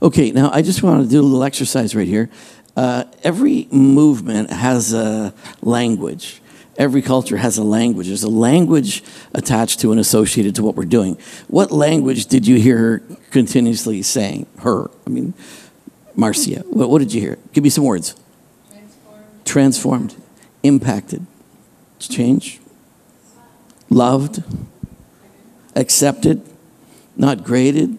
Okay, now I just want to do a little exercise right here. Uh, every movement has a language. Every culture has a language. There's a language attached to and associated to what we're doing. What language did you hear her continuously saying? Her. I mean, Marcia. What, what did you hear? Give me some words. Transformed. Transformed, impacted, changed, loved, accepted, not graded.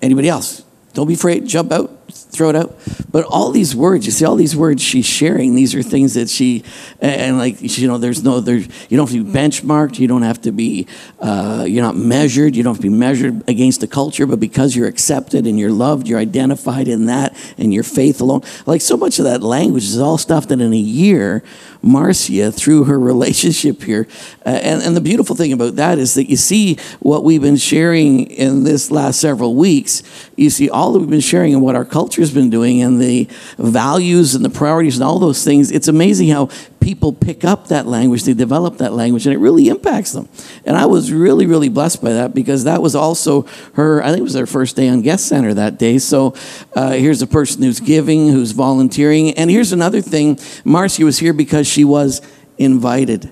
Anybody else? Don't be afraid. Jump out throw it out. But all these words, you see, all these words she's sharing, these are things that she, and like, you know, there's no, there, you don't have to be benchmarked, you don't have to be, uh, you're not measured, you don't have to be measured against the culture, but because you're accepted and you're loved, you're identified in that and your faith alone. Like, so much of that language is all stuff that in a year, Marcia, through her relationship here, uh, and, and the beautiful thing about that is that you see what we've been sharing in this last several weeks, you see all that we've been sharing and what our culture has been doing and the values and the priorities and all those things. It's amazing how people pick up that language, they develop that language, and it really impacts them. And I was really, really blessed by that because that was also her, I think it was her first day on Guest Center that day. So uh, here's a person who's giving, who's volunteering. And here's another thing Marcia was here because she was invited.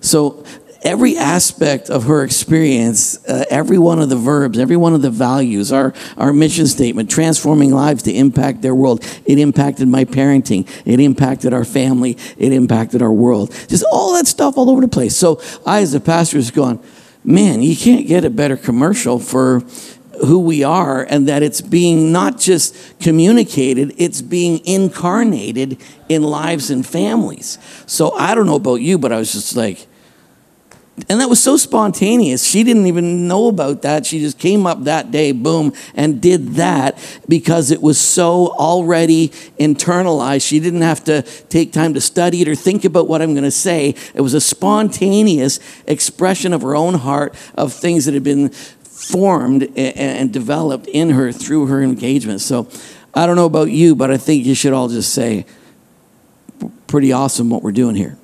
So every aspect of her experience, uh, every one of the verbs, every one of the values, our, our mission statement, transforming lives to impact their world. It impacted my parenting. It impacted our family. It impacted our world. Just all that stuff all over the place. So I, as a pastor, was going, man, you can't get a better commercial for who we are and that it's being not just communicated, it's being incarnated in lives and families. So I don't know about you, but I was just like, and that was so spontaneous. She didn't even know about that. She just came up that day, boom, and did that because it was so already internalized. She didn't have to take time to study it or think about what I'm going to say. It was a spontaneous expression of her own heart of things that had been formed and developed in her through her engagement. So I don't know about you, but I think you should all just say, pretty awesome what we're doing here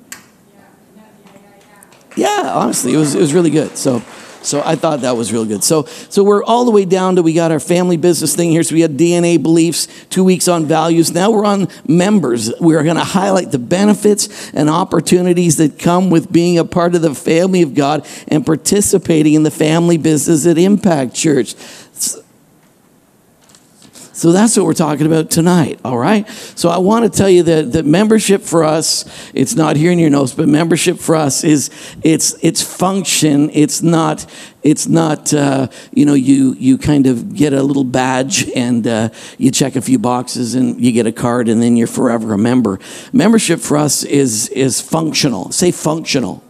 yeah, honestly, it was it was really good. So. So I thought that was real good. So, so we're all the way down to we got our family business thing here. So we had DNA beliefs, two weeks on values. Now we're on members. We're going to highlight the benefits and opportunities that come with being a part of the family of God and participating in the family business at Impact Church. So that's what we're talking about tonight, all right? So I want to tell you that, that membership for us, it's not here in your notes, but membership for us is it's it's function. It's not it's not uh, you know you you kind of get a little badge and uh, you check a few boxes and you get a card and then you're forever a member. Membership for us is is functional. Say functional.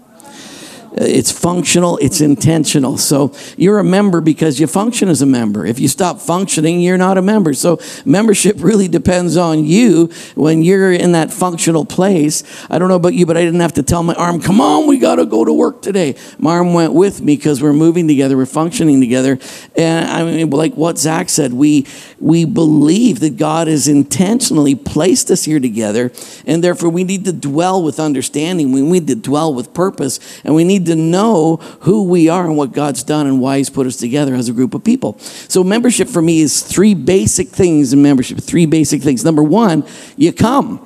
It's functional, it's intentional. So you're a member because you function as a member. If you stop functioning, you're not a member. So membership really depends on you when you're in that functional place. I don't know about you, but I didn't have to tell my arm, come on, we got to go to work today. My arm went with me because we're moving together, we're functioning together. And I mean, like what Zach said, we, we believe that God has intentionally placed us here together, and therefore we need to dwell with understanding. We need to dwell with purpose, and we need to know who we are and what God's done and why He's put us together as a group of people. So, membership for me is three basic things in membership. Three basic things. Number one, you come.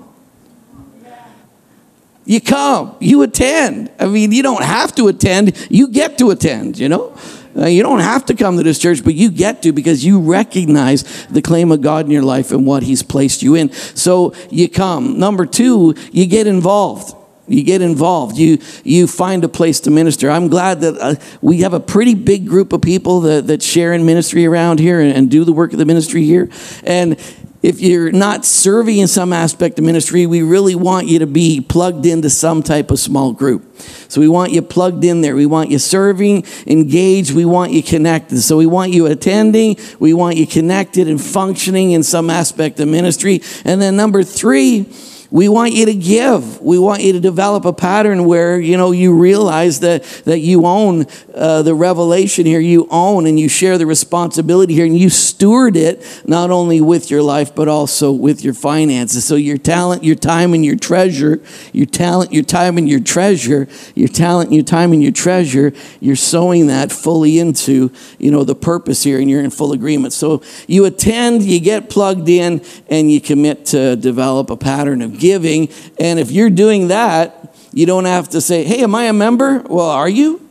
You come, you attend. I mean, you don't have to attend, you get to attend, you know? Uh, you don't have to come to this church, but you get to because you recognize the claim of God in your life and what He's placed you in. So you come. Number two, you get involved. You get involved. You, you find a place to minister. I'm glad that uh, we have a pretty big group of people that, that share in ministry around here and, and do the work of the ministry here. And if you're not serving in some aspect of ministry, we really want you to be plugged into some type of small group. So we want you plugged in there. We want you serving, engaged. We want you connected. So we want you attending. We want you connected and functioning in some aspect of ministry. And then number three, We want you to give. We want you to develop a pattern where you know you realize that that you own uh, the revelation here. You own and you share the responsibility here, and you steward it not only with your life but also with your finances. So your talent, your time, and your treasure. Your talent, your time, and your treasure. Your talent, your time, and your treasure. You're sowing that fully into you know the purpose here, and you're in full agreement. So you attend, you get plugged in, and you commit to develop a pattern of giving. And if you're doing that, you don't have to say, hey, am I a member? Well, are you?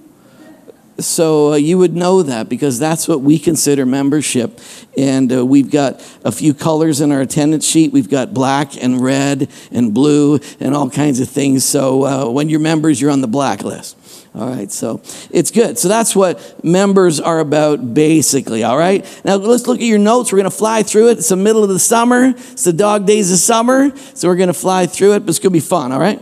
So uh, you would know that because that's what we consider membership. And uh, we've got a few colors in our attendance sheet. We've got black and red and blue and all kinds of things. So uh, when you're members, you're on the black list. All right, so it's good. So that's what members are about basically, all right? Now let's look at your notes. We're going to fly through it. It's the middle of the summer, it's the dog days of summer. So we're going to fly through it, but it's going to be fun, all right?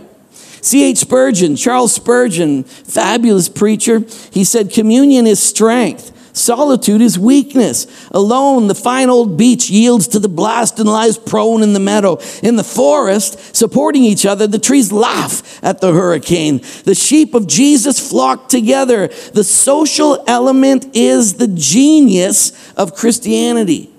C.H. Spurgeon, Charles Spurgeon, fabulous preacher, he said, Communion is strength. Solitude is weakness. Alone, the fine old beech yields to the blast and lies prone in the meadow. In the forest, supporting each other, the trees laugh at the hurricane. The sheep of Jesus flock together. The social element is the genius of Christianity.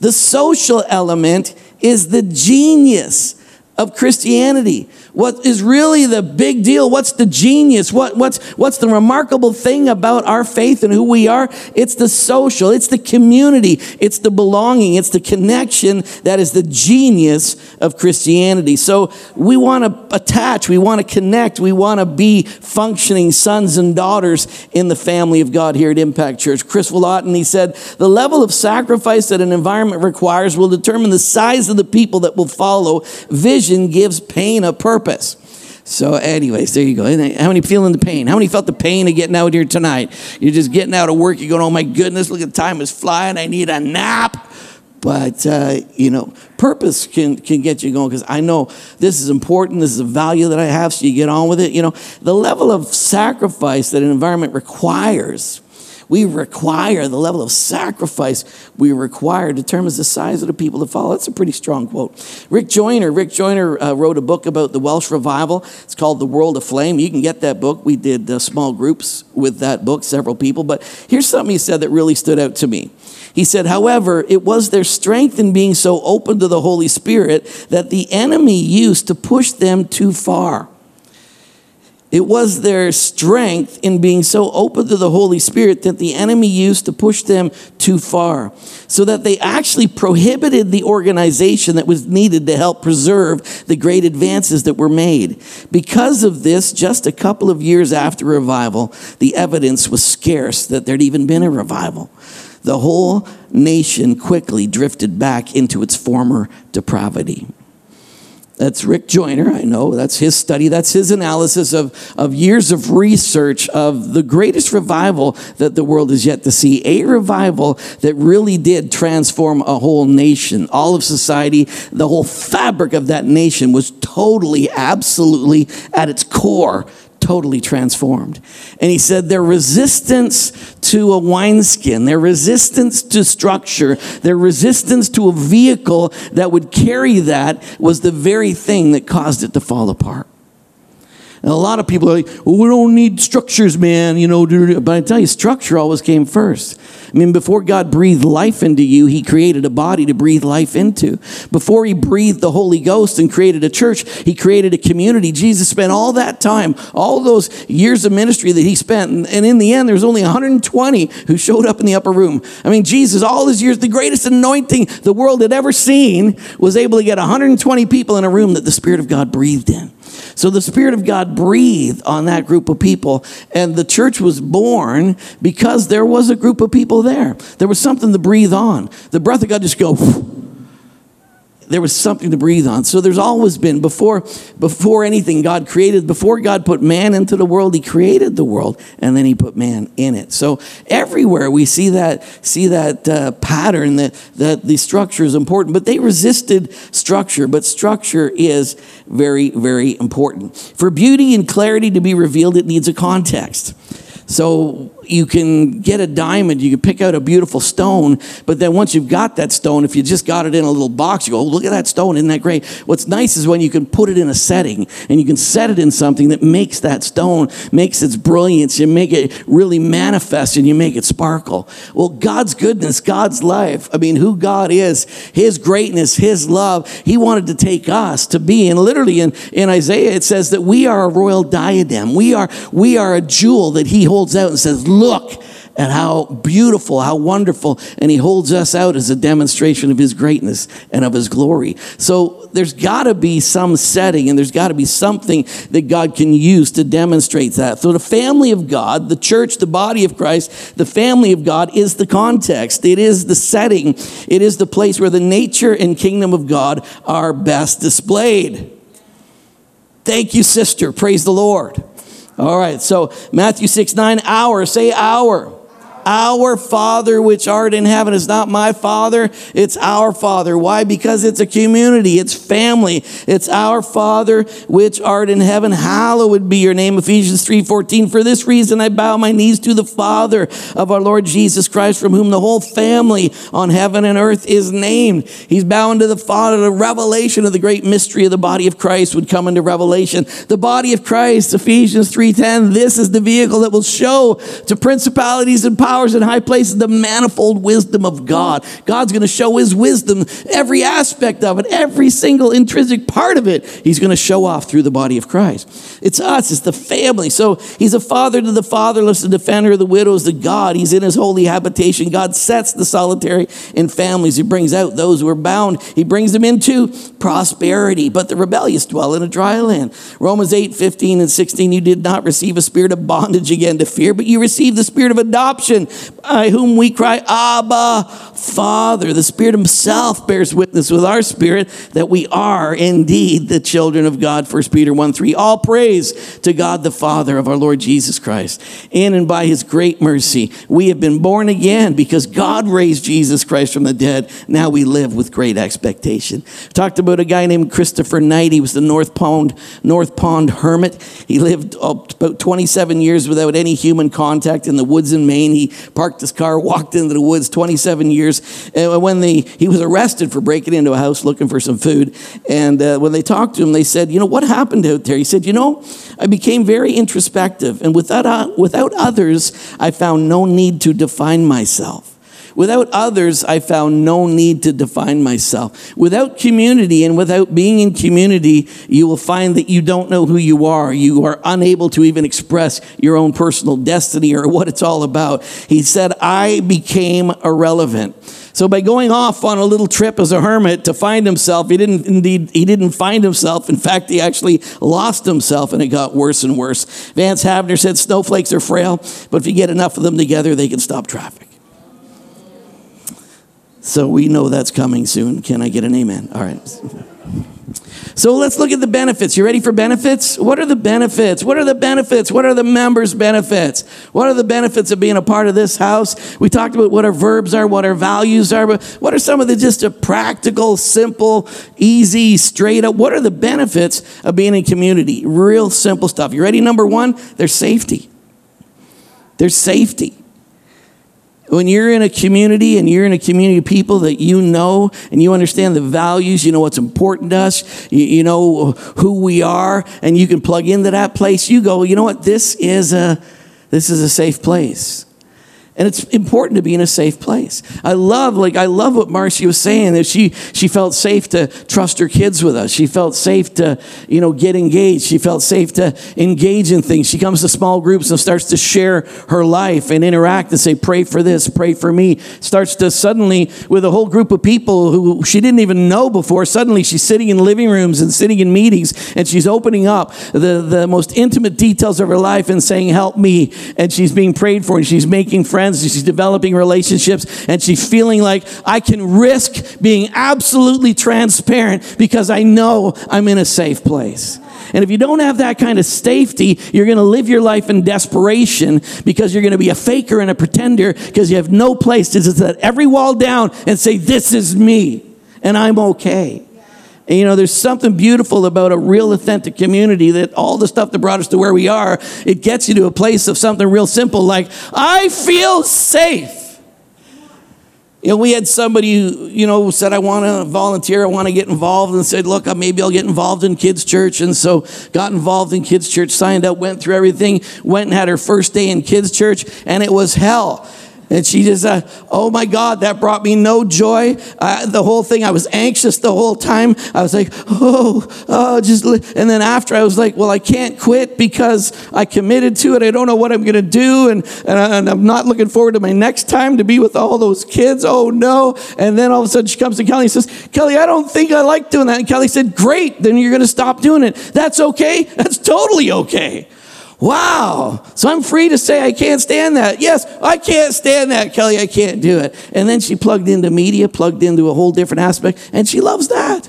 The social element is the genius of Christianity. What is really the big deal? What's the genius? What, what's, what's the remarkable thing about our faith and who we are? It's the social, it's the community, it's the belonging, it's the connection that is the genius of Christianity. So we want to attach, we want to connect, we want to be functioning sons and daughters in the family of God here at Impact Church. Kris Vallotton, he said, the level of sacrifice that an environment requires will determine the size of the people that will follow. Vision gives pain a purpose purpose. So, anyways, there you go. How many feeling the pain? How many felt the pain of getting out here tonight? You're just getting out of work. You're going, oh my goodness, look at the time is flying. I need a nap. But, uh, you know, purpose can, can get you going because I know this is important. This is a value that I have, so you get on with it. You know, the level of sacrifice that an environment requires we require, the level of sacrifice we require determines the size of the people that follow. That's a pretty strong quote. Rick Joyner, Rick Joyner uh, wrote a book about the Welsh revival. It's called The World Aflame. You can get that book. We did uh, small groups with that book, several people. But here's something he said that really stood out to me. He said, however, it was their strength in being so open to the Holy Spirit that the enemy used to push them too far. It was their strength in being so open to the Holy Spirit that the enemy used to push them too far, so that they actually prohibited the organization that was needed to help preserve the great advances that were made. Because of this, just a couple of years after revival, the evidence was scarce that there'd even been a revival. The whole nation quickly drifted back into its former depravity. That's Rick Joyner, I know. That's his study. That's his analysis of, of years of research of the greatest revival that the world has yet to see. A revival that really did transform a whole nation, all of society. The whole fabric of that nation was totally, absolutely at its core totally transformed. And he said their resistance to a wineskin, their resistance to structure, their resistance to a vehicle that would carry that was the very thing that caused it to fall apart. And a lot of people are like, well, we don't need structures, man, you know. But I tell you, structure always came first. I mean, before God breathed life into you, He created a body to breathe life into. Before He breathed the Holy Ghost and created a church, He created a community. Jesus spent all that time, all those years of ministry that He spent. And in the end, there was only 120 who showed up in the upper room. I mean, Jesus, all his years, the greatest anointing the world had ever seen, was able to get 120 people in a room that the Spirit of God breathed in. So the Spirit of God breathed on that group of people, and the church was born because there was a group of people there. There was something to breathe on. The breath of God just go there was something to breathe on. So there's always been before before anything God created, before God put man into the world, he created the world and then he put man in it. So everywhere we see that see that uh, pattern that that the structure is important, but they resisted structure, but structure is very very important. For beauty and clarity to be revealed, it needs a context. So you can get a diamond, you can pick out a beautiful stone, but then once you've got that stone, if you just got it in a little box, you go, oh, look at that stone, isn't that great? What's nice is when you can put it in a setting and you can set it in something that makes that stone, makes its brilliance, you make it really manifest and you make it sparkle. Well, God's goodness, God's life, I mean, who God is, His greatness, His love, He wanted to take us to be, and literally in, in Isaiah it says that we are a royal diadem. We are, we are a jewel that He holds out and says, look at how beautiful, how wonderful, and he holds us out as a demonstration of his greatness and of his glory. So there's got to be some setting and there's got to be something that God can use to demonstrate that. So the family of God, the church, the body of Christ, the family of God is the context, it is the setting, it is the place where the nature and kingdom of God are best displayed. Thank you, sister. Praise the Lord. All right, so Matthew 6 9, hour, say hour. Our Father which art in heaven is not my Father, it's our Father. Why? Because it's a community, it's family. It's our Father which art in heaven. Hallowed be your name. Ephesians 3:14. For this reason I bow my knees to the Father of our Lord Jesus Christ, from whom the whole family on heaven and earth is named. He's bowing to the Father. The revelation of the great mystery of the body of Christ would come into revelation. The body of Christ, Ephesians 3:10. This is the vehicle that will show to principalities and powers powers in high places, the manifold wisdom of God. God's going to show his wisdom, every aspect of it, every single intrinsic part of it, he's going to show off through the body of Christ. It's us, it's the family. So he's a father to the fatherless, the defender of the widows, the God. He's in his holy habitation. God sets the solitary in families. He brings out those who are bound. He brings them into prosperity, but the rebellious dwell in a dry land. Romans 8, 15 and 16, you did not receive a spirit of bondage again to fear, but you received the spirit of adoption by whom we cry, Abba, Father. The Spirit Himself bears witness with our spirit that we are indeed the children of God. 1 Peter 1 3. All praise to God the Father of our Lord Jesus Christ. In and by His great mercy, we have been born again because God raised Jesus Christ from the dead. Now we live with great expectation. Talked about a guy named Christopher Knight. He was the North Pond, North Pond hermit. He lived about 27 years without any human contact in the woods in Maine. He parked his car, walked into the woods 27 years. And when they, he was arrested for breaking into a house looking for some food. And uh, when they talked to him, they said, You know, what happened out there? He said, You know, I became very introspective. And without, uh, without others, I found no need to define myself. Without others, I found no need to define myself. Without community and without being in community, you will find that you don't know who you are. You are unable to even express your own personal destiny or what it's all about. He said, I became irrelevant. So by going off on a little trip as a hermit to find himself, he didn't indeed he didn't find himself. In fact, he actually lost himself and it got worse and worse. Vance Havner said snowflakes are frail, but if you get enough of them together, they can stop traffic. So we know that's coming soon. Can I get an amen? All right. So let's look at the benefits. You ready for benefits? What are the benefits? What are the benefits? What are the members' benefits? What are the benefits of being a part of this house? We talked about what our verbs are, what our values are, but what are some of the just a practical, simple, easy, straight up? What are the benefits of being in community? Real simple stuff. You ready? Number one, there's safety. There's safety. When you're in a community and you're in a community of people that you know and you understand the values, you know what's important to us, you, you know who we are, and you can plug into that place, you go, you know what, this is a, this is a safe place. And it's important to be in a safe place. I love, like, I love what Marcy was saying that she, she felt safe to trust her kids with us. She felt safe to, you know, get engaged. She felt safe to engage in things. She comes to small groups and starts to share her life and interact and say, pray for this, pray for me. Starts to suddenly, with a whole group of people who she didn't even know before, suddenly she's sitting in living rooms and sitting in meetings and she's opening up the, the most intimate details of her life and saying, help me. And she's being prayed for and she's making friends friends, she's developing relationships, and she's feeling like I can risk being absolutely transparent because I know I'm in a safe place. And if you don't have that kind of safety, you're going to live your life in desperation because you're going to be a faker and a pretender because you have no place to just let every wall down and say, This is me and I'm okay. And, you know, there's something beautiful about a real authentic community that all the stuff that brought us to where we are, it gets you to a place of something real simple like, I feel safe. You know, we had somebody who, you know, said, I want to volunteer, I want to get involved, and said, Look, uh, maybe I'll get involved in kids' church. And so got involved in kids' church, signed up, went through everything, went and had her first day in kids' church, and it was hell. And she just, uh, oh my God, that brought me no joy. Uh, the whole thing, I was anxious the whole time. I was like, oh, oh, just, and then after I was like, well, I can't quit because I committed to it. I don't know what I'm going to do. And, and, I, and I'm not looking forward to my next time to be with all those kids. Oh no. And then all of a sudden she comes to Kelly and says, Kelly, I don't think I like doing that. And Kelly said, great, then you're going to stop doing it. That's okay. That's totally okay. Wow. So I'm free to say I can't stand that. Yes, I can't stand that, Kelly. I can't do it. And then she plugged into media, plugged into a whole different aspect, and she loves that.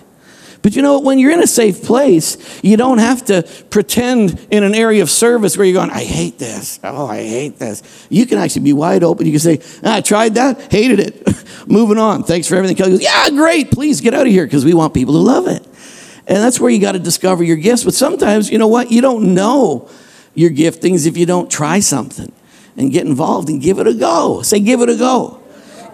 But you know, when you're in a safe place, you don't have to pretend in an area of service where you're going, I hate this. Oh, I hate this. You can actually be wide open. You can say, ah, I tried that, hated it. Moving on. Thanks for everything. Kelly goes, Yeah, great. Please get out of here because we want people to love it. And that's where you got to discover your gifts. But sometimes, you know what? You don't know your giftings if you don't try something and get involved and give it a go. Say, give it a go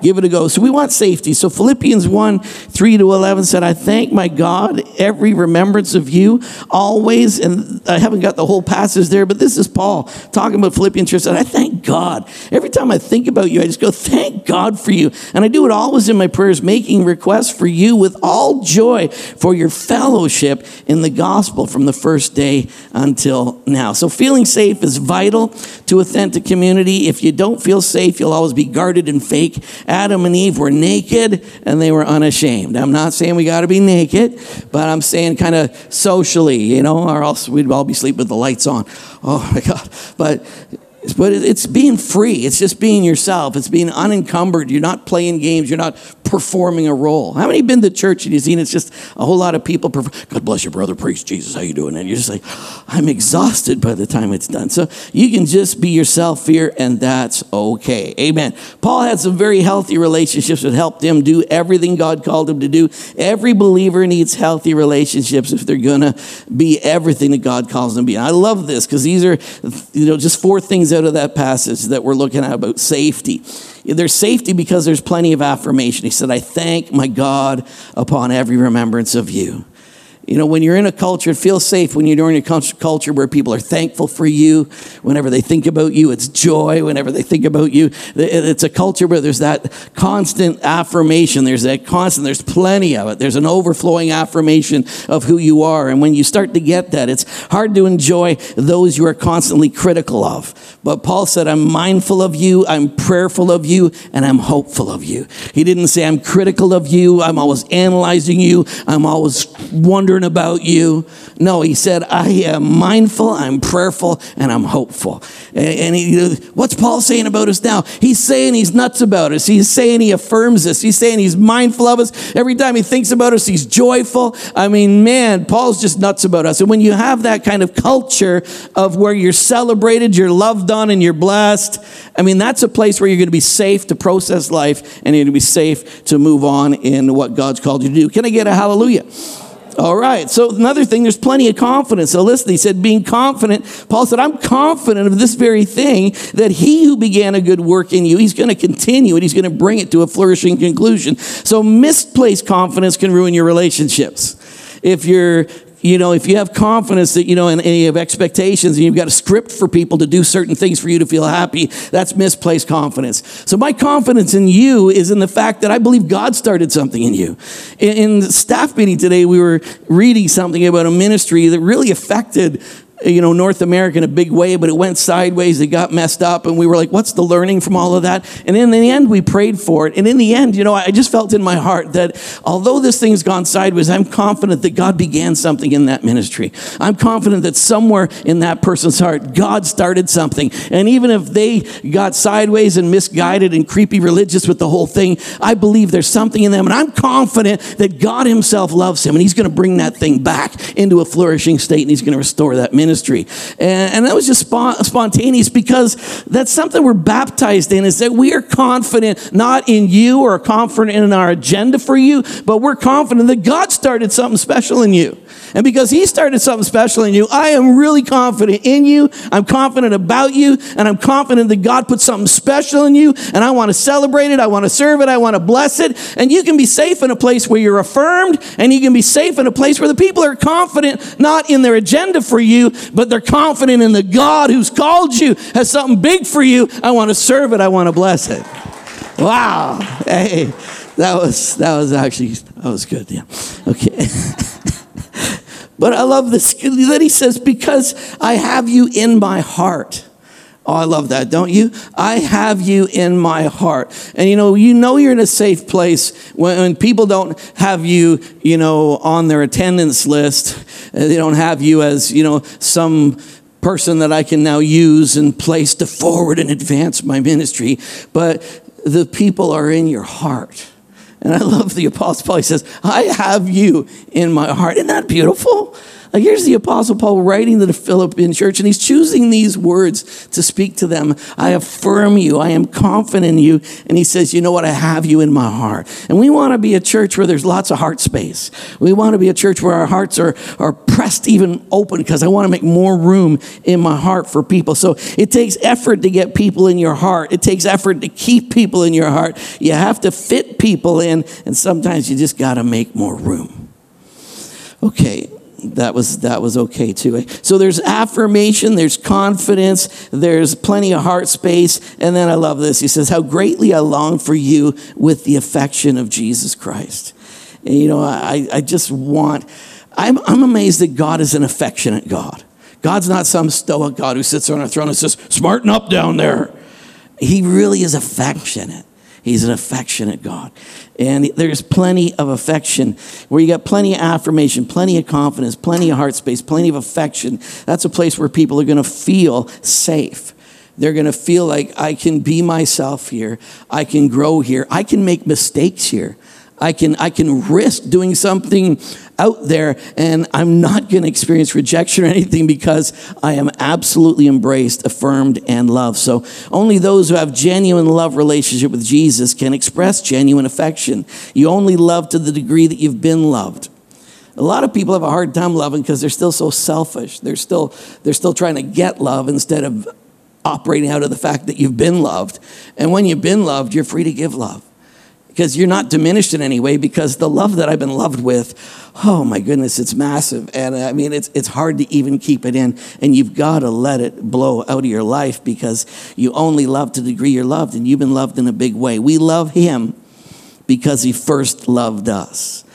give it a go. So we want safety. So Philippians 1 3 to 11 said, I thank my God every remembrance of you always. And I haven't got the whole passage there, but this is Paul talking about Philippians church. Said, I thank God. Every time I think about you, I just go, thank God for you. And I do it always in my prayers, making requests for you with all joy for your fellowship in the gospel from the first day until now. So feeling safe is vital to authentic community. If you don't feel safe, you'll always be guarded and fake Adam and Eve were naked and they were unashamed. I'm not saying we got to be naked, but I'm saying kind of socially, you know, or else we'd all be sleeping with the lights on. Oh my God. But but it's being free. It's just being yourself. It's being unencumbered. You're not playing games. You're not performing a role. How many been to church and you've seen it's just a whole lot of people? Perform, God bless your brother. Praise Jesus. How you doing? And you're just like, I'm exhausted by the time it's done. So you can just be yourself here, and that's okay. Amen. Paul had some very healthy relationships that helped him do everything God called him to do. Every believer needs healthy relationships if they're gonna be everything that God calls them to be. And I love this because these are, you know, just four things out of that passage that we're looking at about safety. There's safety because there's plenty of affirmation. He said, I thank my God upon every remembrance of you. You know, when you're in a culture, it feels safe when you're in a culture where people are thankful for you. Whenever they think about you, it's joy. Whenever they think about you, it's a culture where there's that constant affirmation. There's that constant, there's plenty of it. There's an overflowing affirmation of who you are. And when you start to get that, it's hard to enjoy those you are constantly critical of. But Paul said, I'm mindful of you, I'm prayerful of you, and I'm hopeful of you. He didn't say, I'm critical of you, I'm always analyzing you, I'm always wondering about you. No, he said, I am mindful, I'm prayerful, and I'm hopeful. And he, uh, what's Paul saying about us now? He's saying he's nuts about us. He's saying he affirms us. He's saying he's mindful of us. Every time he thinks about us, he's joyful. I mean, man, Paul's just nuts about us. And when you have that kind of culture of where you're celebrated, you're loved on, and you're blessed, I mean, that's a place where you're going to be safe to process life and you're going to be safe to move on in what God's called you to do. Can I get a hallelujah? All right. So another thing, there's plenty of confidence. So listen, he said, being confident. Paul said, I'm confident of this very thing that he who began a good work in you, he's going to continue it. He's going to bring it to a flourishing conclusion. So misplaced confidence can ruin your relationships. If you're you know, if you have confidence that, you know, and, and you have expectations and you've got a script for people to do certain things for you to feel happy, that's misplaced confidence. So my confidence in you is in the fact that I believe God started something in you. In, in staff meeting today, we were reading something about a ministry that really affected you know, North America in a big way, but it went sideways. It got messed up. And we were like, what's the learning from all of that? And in the end, we prayed for it. And in the end, you know, I just felt in my heart that although this thing's gone sideways, I'm confident that God began something in that ministry. I'm confident that somewhere in that person's heart, God started something. And even if they got sideways and misguided and creepy religious with the whole thing, I believe there's something in them. And I'm confident that God Himself loves him and He's going to bring that thing back into a flourishing state and He's going to restore that ministry ministry. And, and that was just spon- spontaneous because that's something we're baptized in is that we are confident not in you or confident in our agenda for you, but we're confident that God started something special in you. And because He started something special in you, I am really confident in you. I'm confident about you. And I'm confident that God put something special in you. And I want to celebrate it. I want to serve it. I want to bless it. And you can be safe in a place where you're affirmed. And you can be safe in a place where the people are confident not in their agenda for you, but they're confident in the God who's called you, has something big for you. I want to serve it. I want to bless it. Wow. Hey, that was, that was actually, that was good. Yeah. Okay. But I love this that he says, because I have you in my heart. Oh, I love that, don't you? I have you in my heart. And you know, you know you're in a safe place when, when people don't have you, you know, on their attendance list. Uh, they don't have you as, you know, some person that I can now use and place to forward and advance my ministry. But the people are in your heart. And I love the Apostle Paul. He says, I have you in my heart. Isn't that beautiful? Like here's the Apostle Paul writing to the Philippian church, and he's choosing these words to speak to them. I affirm you, I am confident in you. And he says, You know what? I have you in my heart. And we want to be a church where there's lots of heart space. We want to be a church where our hearts are, are pressed even open because I want to make more room in my heart for people. So it takes effort to get people in your heart, it takes effort to keep people in your heart. You have to fit people in, and sometimes you just got to make more room. Okay, that was that was okay too. So there's affirmation, there's confidence, there's plenty of heart space, and then I love this. He says, "How greatly I long for you with the affection of Jesus Christ." And, you know, I I just want. I'm I'm amazed that God is an affectionate God. God's not some stoic God who sits on a throne and says, "Smarten up down there." He really is affectionate. He's an affectionate God. And there's plenty of affection where you got plenty of affirmation, plenty of confidence, plenty of heart space, plenty of affection. That's a place where people are going to feel safe. They're going to feel like I can be myself here. I can grow here. I can make mistakes here. I can, I can risk doing something out there and I'm not going to experience rejection or anything because I am absolutely embraced, affirmed, and loved. So only those who have genuine love relationship with Jesus can express genuine affection. You only love to the degree that you've been loved. A lot of people have a hard time loving because they're still so selfish. They're still, they're still trying to get love instead of operating out of the fact that you've been loved. And when you've been loved, you're free to give love because you're not diminished in any way because the love that I've been loved with, oh my goodness, it's massive. And uh, I mean, it's, it's hard to even keep it in. And you've got to let it blow out of your life because you only love to the degree you're loved and you've been loved in a big way. We love Him because He first loved us.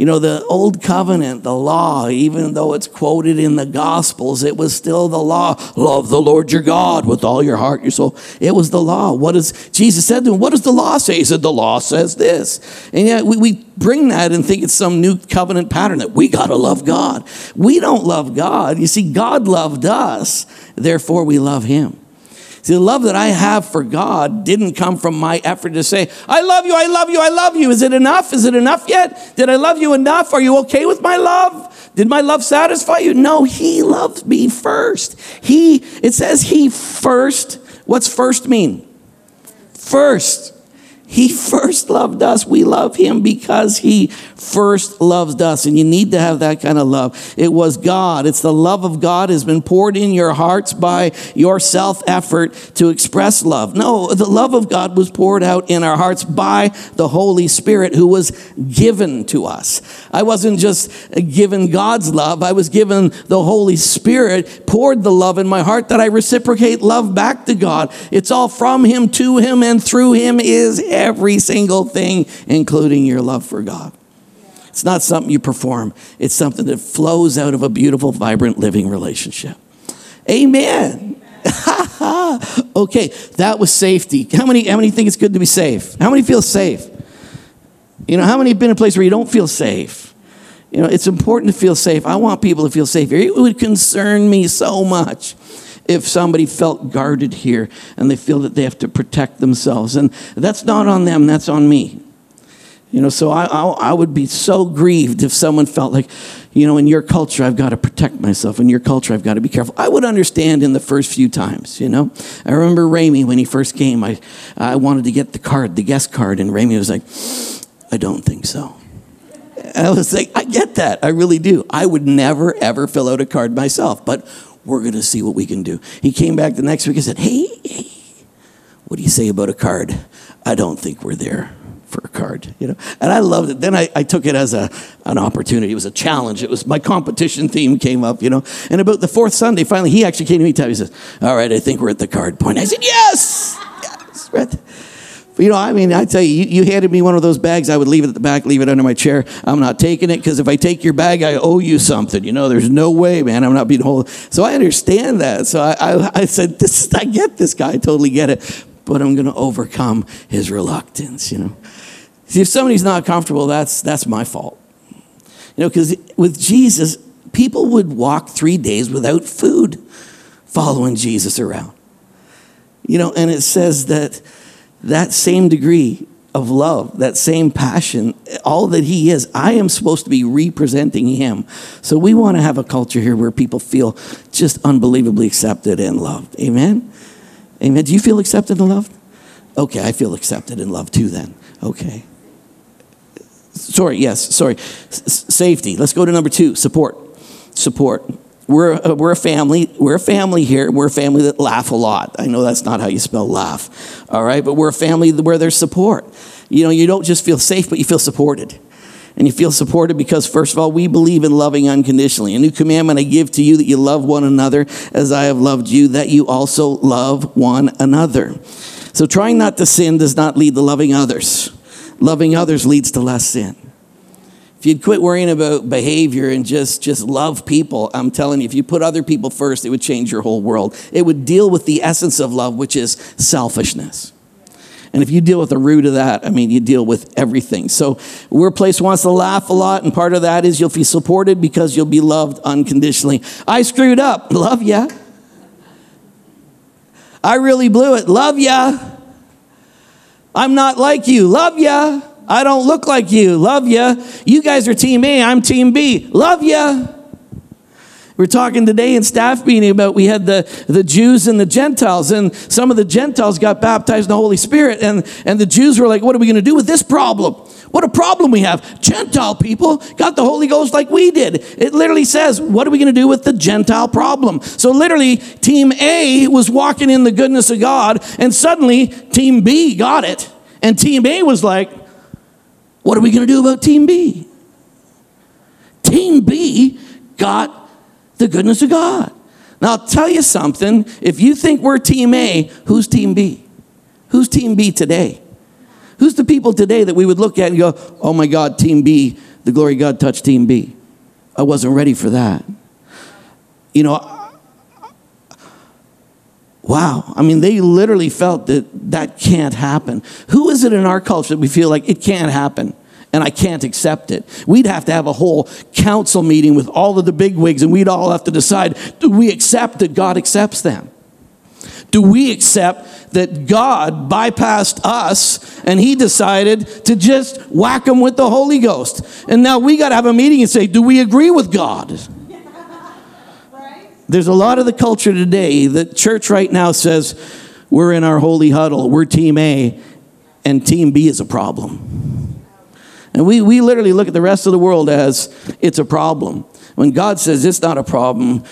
You know, the old covenant, the law, even though it's quoted in the Gospels, it was still the law. Love the Lord your God with all your heart, your soul. It was the law. What does Jesus said to him? What does the law say? He said, The law says this. And yet we, we bring that and think it's some new covenant pattern that we got to love God. We don't love God. You see, God loved us, therefore we love him. See, the love that I have for God didn't come from my effort to say, I love you, I love you, I love you. Is it enough? Is it enough yet? Did I love you enough? Are you okay with my love? Did my love satisfy you? No, He loved me first. He, it says He first. What's first mean? First. He first loved us. We love him because he first loved us. And you need to have that kind of love. It was God. It's the love of God has been poured in your hearts by your self effort to express love. No, the love of God was poured out in our hearts by the Holy Spirit who was given to us. I wasn't just given God's love. I was given the Holy Spirit poured the love in my heart that I reciprocate love back to God. It's all from him, to him, and through him is every single thing, including your love for God. It's not something you perform, it's something that flows out of a beautiful, vibrant, living relationship. Amen. okay, that was safety. How many, how many think it's good to be safe? How many feel safe? You know, how many have been in a place where you don't feel safe? You know, it's important to feel safe. I want people to feel safe. It would concern me so much if somebody felt guarded here and they feel that they have to protect themselves. And that's not on them, that's on me. You know, so I, I, I, would be so grieved if someone felt like, you know, in your culture, I've got to protect myself. In your culture, I've got to be careful. I would understand in the first few times, you know. I remember Ramey when he first came, I, I wanted to get the card, the guest card, and Ramey was like, I don't think so. And I was like, I get that. I really do. I would never, ever fill out a card myself, but we're going to see what we can do. He came back the next week and said, hey, hey, what do you say about a card? I don't think we're there for a card, you know. And I loved it. Then I, I took it as a, an opportunity. It was a challenge. It was my competition theme came up, you know. And about the fourth Sunday, finally, he actually came to me. He says, "All right, I think we're at the card point." I said, "Yes, yes." Right. You know, I mean, I tell you, you, you handed me one of those bags. I would leave it at the back, leave it under my chair. I'm not taking it because if I take your bag, I owe you something. You know, there's no way, man. I'm not being hold. So I understand that. So I, I, I said, "This, I get this guy. I totally get it." But I'm going to overcome his reluctance. You know. See, if somebody's not comfortable, that's, that's my fault. You know, because with Jesus, people would walk three days without food following Jesus around. You know, and it says that that same degree of love, that same passion, all that he is, I am supposed to be representing him. So we want to have a culture here where people feel just unbelievably accepted and loved. Amen? Amen. Do you feel accepted and loved? Okay, I feel accepted and loved too then. Okay. Sorry, yes, sorry. S- safety. Let's go to number two support. Support. We're, uh, we're a family. We're a family here. We're a family that laugh a lot. I know that's not how you spell laugh, all right? But we're a family where there's support. You know, you don't just feel safe, but you feel supported. And you feel supported because, first of all, we believe in loving unconditionally. A new commandment I give to you that you love one another as I have loved you, that you also love one another. So, trying not to sin does not lead to loving others loving others leads to less sin. If you'd quit worrying about behavior and just, just love people, I'm telling you, if you put other people first, it would change your whole world. It would deal with the essence of love, which is selfishness. And if you deal with the root of that, I mean, you deal with everything. So we're a place wants to laugh a lot, and part of that is you'll be supported because you'll be loved unconditionally. I screwed up. Love ya. I really blew it. Love ya. I'm not like you. Love ya. I don't look like you. Love ya. You guys are team A, I'm team B. Love ya. We're talking today in staff meeting about we had the, the Jews and the Gentiles, and some of the Gentiles got baptized in the Holy Spirit, and, and the Jews were like, What are we going to do with this problem? What a problem we have. Gentile people got the Holy Ghost like we did. It literally says, What are we going to do with the Gentile problem? So, literally, Team A was walking in the goodness of God, and suddenly Team B got it. And Team A was like, What are we going to do about Team B? Team B got the goodness of God. Now, I'll tell you something. If you think we're Team A, who's Team B? Who's Team B today? Who's the people today that we would look at and go, oh my God, Team B, the glory of God touched Team B? I wasn't ready for that. You know, wow. I mean, they literally felt that that can't happen. Who is it in our culture that we feel like it can't happen? and I can't accept it. We'd have to have a whole council meeting with all of the bigwigs, and we'd all have to decide do we accept that God accepts them? Do we accept that God bypassed us and he decided to just whack them with the Holy Ghost? And now we got to have a meeting and say, do we agree with God? There's a lot of the culture today that church right now says, we're in our holy huddle, we're team A, and team B is a problem. And we, we literally look at the rest of the world as it's a problem. When God says it's not a problem,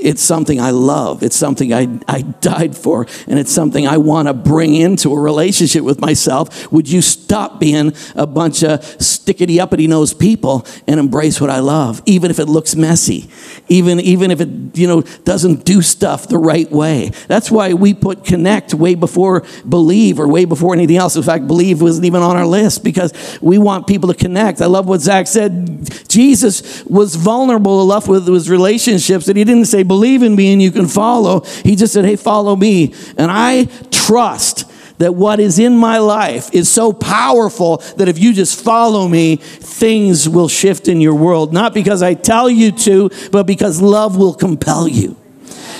it's something I love. It's something I, I died for. And it's something I want to bring into a relationship with myself. Would you stop being a bunch of stickety uppity nosed people and embrace what I love, even if it looks messy, even, even if it you know, doesn't do stuff the right way? That's why we put connect way before believe or way before anything else. In fact, believe wasn't even on our list because we want people to connect. I love what Zach said. Jesus was vulnerable enough with his relationships that he didn't say, believe in me and you can follow. He just said, hey, follow me. And I trust that what is in my life is so powerful that if you just follow me, things will shift in your world. Not because I tell you to, but because love will compel you.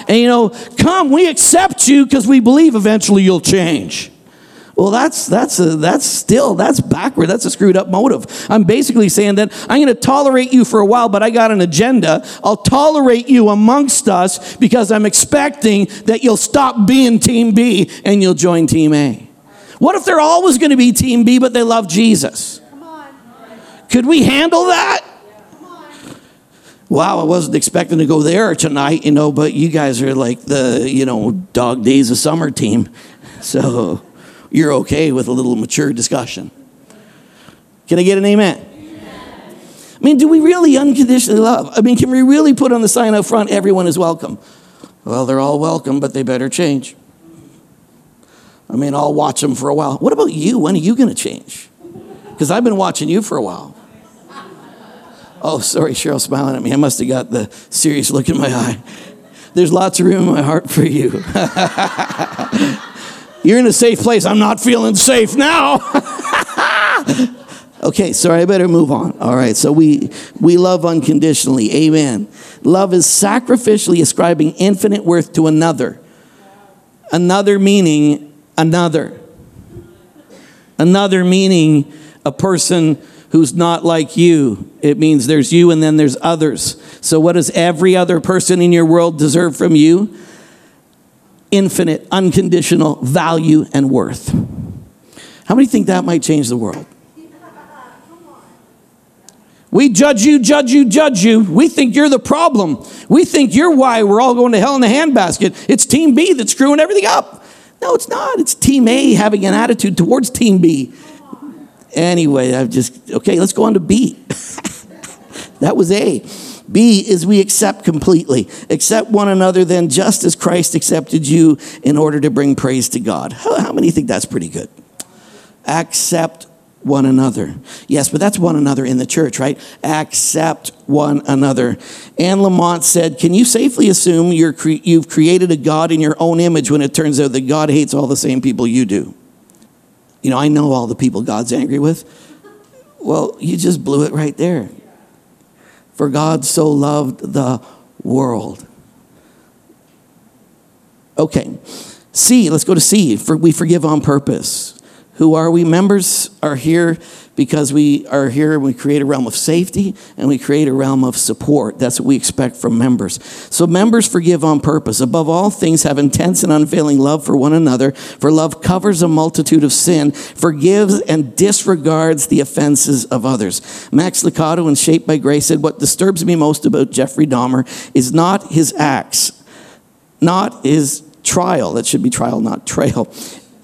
And you know, come, we accept you because we believe eventually you'll change. Well, that's that's a, that's still that's backward. That's a screwed up motive. I'm basically saying that I'm going to tolerate you for a while, but I got an agenda. I'll tolerate you amongst us because I'm expecting that you'll stop being Team B and you'll join Team A. What if they're always going to be Team B, but they love Jesus? Could we handle that? Wow, I wasn't expecting to go there tonight, you know, but you guys are like the, you know, dog days of summer team. So you're okay with a little mature discussion. Can I get an amen? I mean, do we really unconditionally love? I mean, can we really put on the sign up front, everyone is welcome? Well, they're all welcome, but they better change. I mean, I'll watch them for a while. What about you? When are you going to change? Because I've been watching you for a while. Oh, sorry, Cheryl smiling at me. I must have got the serious look in my eye. There's lots of room in my heart for you. You're in a safe place. I'm not feeling safe now. okay, sorry, I better move on. All right, so we we love unconditionally. Amen. Love is sacrificially ascribing infinite worth to another. Another meaning another. Another meaning a person who's not like you. It means there's you and then there's others. So, what does every other person in your world deserve from you? Infinite, unconditional value and worth. How many think that might change the world? We judge you, judge you, judge you. We think you're the problem. We think you're why we're all going to hell in a handbasket. It's Team B that's screwing everything up. No, it's not. It's Team A having an attitude towards Team B. Anyway, I've just, okay, let's go on to B. that was A. B is we accept completely. Accept one another then just as Christ accepted you in order to bring praise to God. How, how many think that's pretty good? Accept one another. Yes, but that's one another in the church, right? Accept one another. Anne Lamott said, Can you safely assume you're cre- you've created a God in your own image when it turns out that God hates all the same people you do? You know, I know all the people God's angry with. Well, you just blew it right there. For God so loved the world. Okay. C, let's go to C. For we forgive on purpose. Who are we? Members are here because we are here and we create a realm of safety and we create a realm of support. That's what we expect from members. So, members forgive on purpose. Above all things, have intense and unfailing love for one another, for love covers a multitude of sin, forgives and disregards the offenses of others. Max Lucado in Shaped by Grace said, What disturbs me most about Jeffrey Dahmer is not his acts, not his trial, that should be trial, not trail,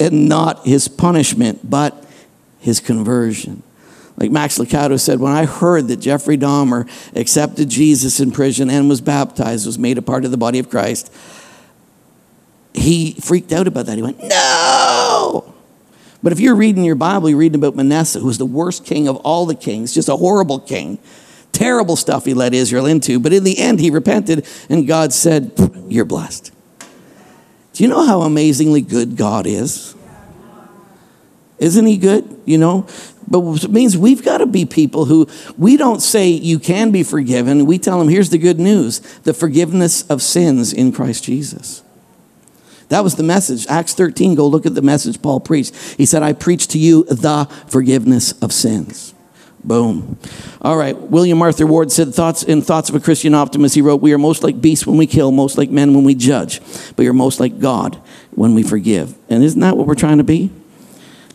and not his punishment, but his conversion. Like Max Lucado said, when I heard that Jeffrey Dahmer accepted Jesus in prison and was baptized, was made a part of the body of Christ, he freaked out about that. He went, No! But if you're reading your Bible, you're reading about Manasseh, who was the worst king of all the kings, just a horrible king. Terrible stuff he led Israel into. But in the end, he repented, and God said, You're blessed. Do you know how amazingly good God is? Isn't he good? You know? But it means we've got to be people who we don't say you can be forgiven. We tell them, here's the good news the forgiveness of sins in Christ Jesus. That was the message. Acts 13, go look at the message Paul preached. He said, I preach to you the forgiveness of sins. Boom. All right. William Arthur Ward said, thoughts in Thoughts of a Christian Optimist, he wrote, We are most like beasts when we kill, most like men when we judge, but you're most like God when we forgive. And isn't that what we're trying to be?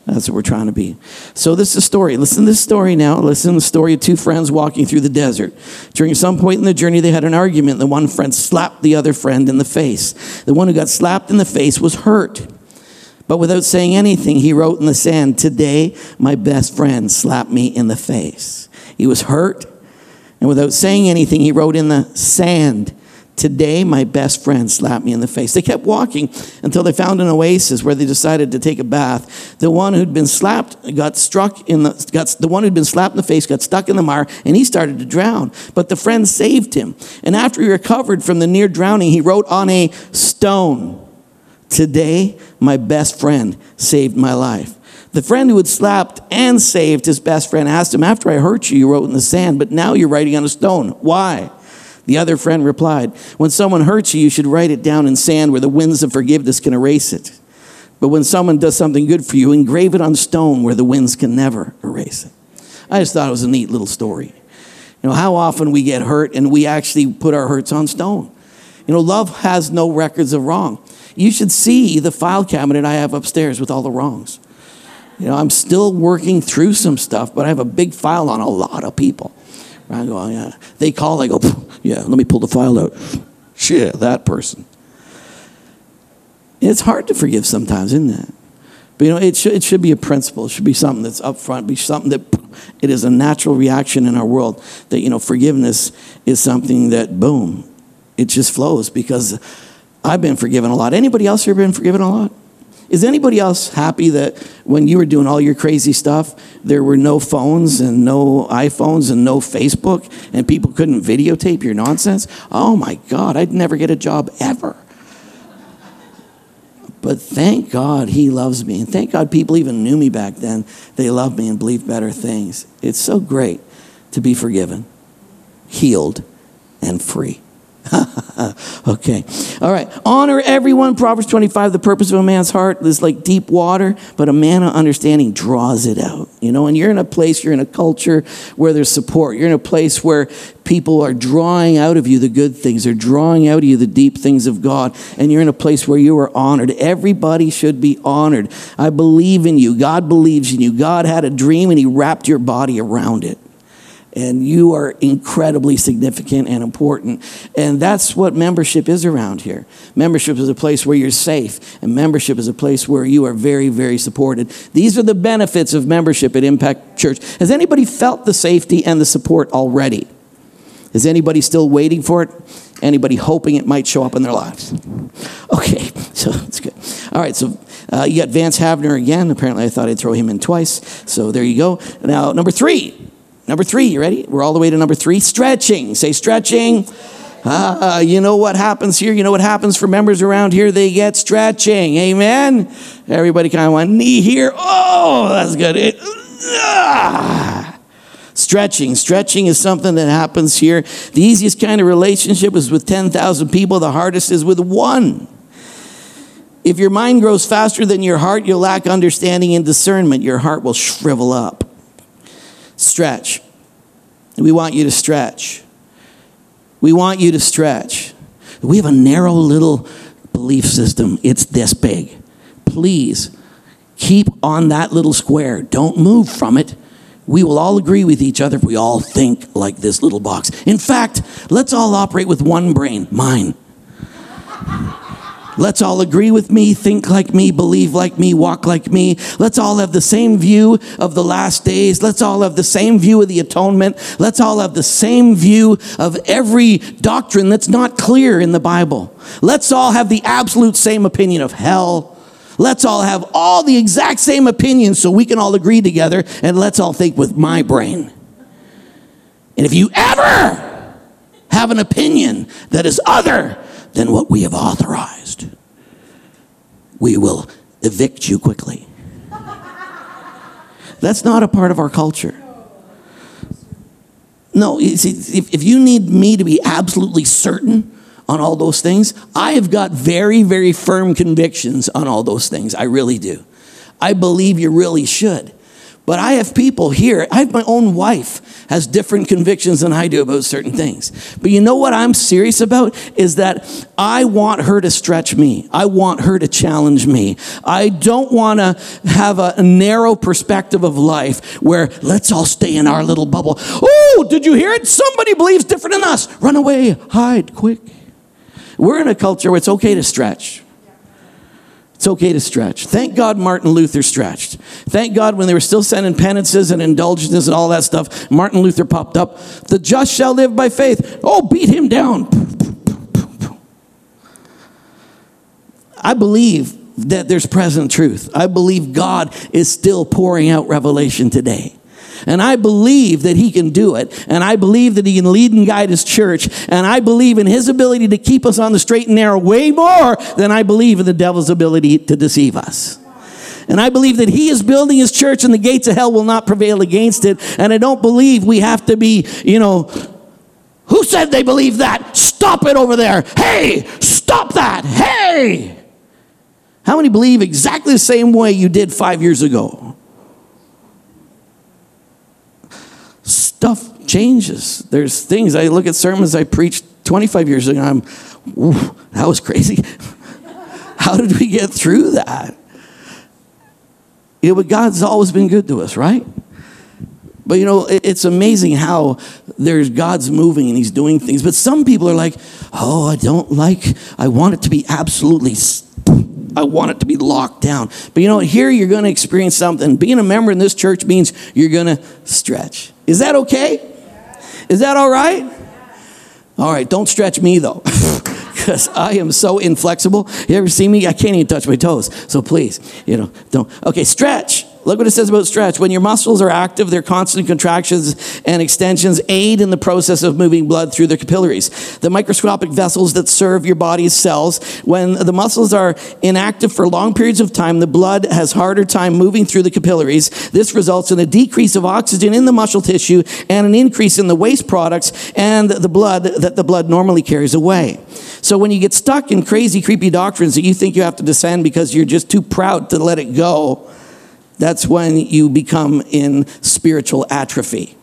That's what we're trying to be. So this is a story. Listen to this story now. Listen to the story of two friends walking through the desert. During some point in the journey, they had an argument. The one friend slapped the other friend in the face. The one who got slapped in the face was hurt. But without saying anything, he wrote in the sand, Today, my best friend slapped me in the face. He was hurt. And without saying anything, he wrote in the sand, Today, my best friend slapped me in the face. They kept walking until they found an oasis where they decided to take a bath. The one who'd been slapped got struck in the, got, the one who'd been slapped in the face got stuck in the mire and he started to drown. But the friend saved him. And after he recovered from the near drowning, he wrote on a stone, Today, my best friend saved my life. The friend who had slapped and saved his best friend asked him, After I hurt you, you wrote in the sand, but now you're writing on a stone. Why? The other friend replied, When someone hurts you, you should write it down in sand where the winds of forgiveness can erase it. But when someone does something good for you, engrave it on stone where the winds can never erase it. I just thought it was a neat little story. You know, how often we get hurt and we actually put our hurts on stone. You know, love has no records of wrong. You should see the file cabinet I have upstairs with all the wrongs. You know, I'm still working through some stuff, but I have a big file on a lot of people. I go, oh, yeah. They call, I go, yeah, let me pull the file out. Shit, that person. It's hard to forgive sometimes, isn't it? But you know, it should, it should be a principle. It should be something that's upfront, be something that it is a natural reaction in our world that, you know, forgiveness is something that, boom, it just flows because I've been forgiven a lot. Anybody else here been forgiven a lot? Is anybody else happy that when you were doing all your crazy stuff, there were no phones and no iPhones and no Facebook and people couldn't videotape your nonsense? Oh my God, I'd never get a job ever. But thank God he loves me. And thank God people even knew me back then. They loved me and believed better things. It's so great to be forgiven, healed, and free. okay. All right. Honor everyone. Proverbs 25, the purpose of a man's heart is like deep water, but a man of understanding draws it out. You know, and you're in a place, you're in a culture where there's support. You're in a place where people are drawing out of you the good things. They're drawing out of you the deep things of God. And you're in a place where you are honored. Everybody should be honored. I believe in you. God believes in you. God had a dream and he wrapped your body around it and you are incredibly significant and important. And that's what membership is around here. Membership is a place where you're safe, and membership is a place where you are very, very supported. These are the benefits of membership at Impact Church. Has anybody felt the safety and the support already? Is anybody still waiting for it? Anybody hoping it might show up in their lives? Okay, so that's good. All right, so uh, you got Vance Havner again. Apparently, I thought I'd throw him in twice. So there you go. Now, number three Number three, you ready? We're all the way to number three stretching. Say stretching. Uh, you know what happens here? You know what happens for members around here? They get stretching. Amen? Everybody kind of went knee here. Oh, that's good. It, ah. Stretching. Stretching is something that happens here. The easiest kind of relationship is with 10,000 people, the hardest is with one. If your mind grows faster than your heart, you'll lack understanding and discernment. Your heart will shrivel up. Stretch. We want you to stretch. We want you to stretch. We have a narrow little belief system. It's this big. Please keep on that little square. Don't move from it. We will all agree with each other if we all think like this little box. In fact, let's all operate with one brain, mine. Let's all agree with me, think like me, believe like me, walk like me. Let's all have the same view of the last days. Let's all have the same view of the atonement. Let's all have the same view of every doctrine that's not clear in the Bible. Let's all have the absolute same opinion of hell. Let's all have all the exact same opinions so we can all agree together and let's all think with my brain. And if you ever have an opinion that is other than what we have authorized. We will evict you quickly. That's not a part of our culture. No, see, if, if you need me to be absolutely certain on all those things, I have got very, very firm convictions on all those things. I really do. I believe you really should. But I have people here, I have my own wife has different convictions than I do about certain things. But you know what I'm serious about is that I want her to stretch me. I want her to challenge me. I don't want to have a narrow perspective of life where let's all stay in our little bubble. Oh, did you hear it? Somebody believes different than us. Run away, hide quick. We're in a culture where it's okay to stretch. It's okay to stretch. Thank God Martin Luther stretched. Thank God when they were still sending penances and indulgences and all that stuff, Martin Luther popped up. The just shall live by faith. Oh, beat him down. I believe that there's present truth. I believe God is still pouring out revelation today. And I believe that he can do it. And I believe that he can lead and guide his church. And I believe in his ability to keep us on the straight and narrow way more than I believe in the devil's ability to deceive us. And I believe that he is building his church and the gates of hell will not prevail against it. And I don't believe we have to be, you know, who said they believe that? Stop it over there. Hey, stop that. Hey. How many believe exactly the same way you did five years ago? Stuff changes. There's things, I look at sermons I preached 25 years ago, I'm, that was crazy. How did we get through that? You know, but God's always been good to us, right? But you know, it's amazing how there's God's moving and He's doing things. But some people are like, oh, I don't like, I want it to be absolutely, I want it to be locked down. But you know, here you're going to experience something. Being a member in this church means you're going to stretch. Is that okay? Is that all right? All right, don't stretch me though. because I am so inflexible. You ever see me? I can't even touch my toes. So please, you know, don't. Okay, stretch. Look what it says about stretch. When your muscles are active, their constant contractions and extensions aid in the process of moving blood through the capillaries. The microscopic vessels that serve your body's cells. When the muscles are inactive for long periods of time, the blood has harder time moving through the capillaries. This results in a decrease of oxygen in the muscle tissue and an increase in the waste products and the blood that the blood normally carries away. So when you get stuck in crazy, creepy doctrines that you think you have to descend because you're just too proud to let it go, that's when you become in spiritual atrophy.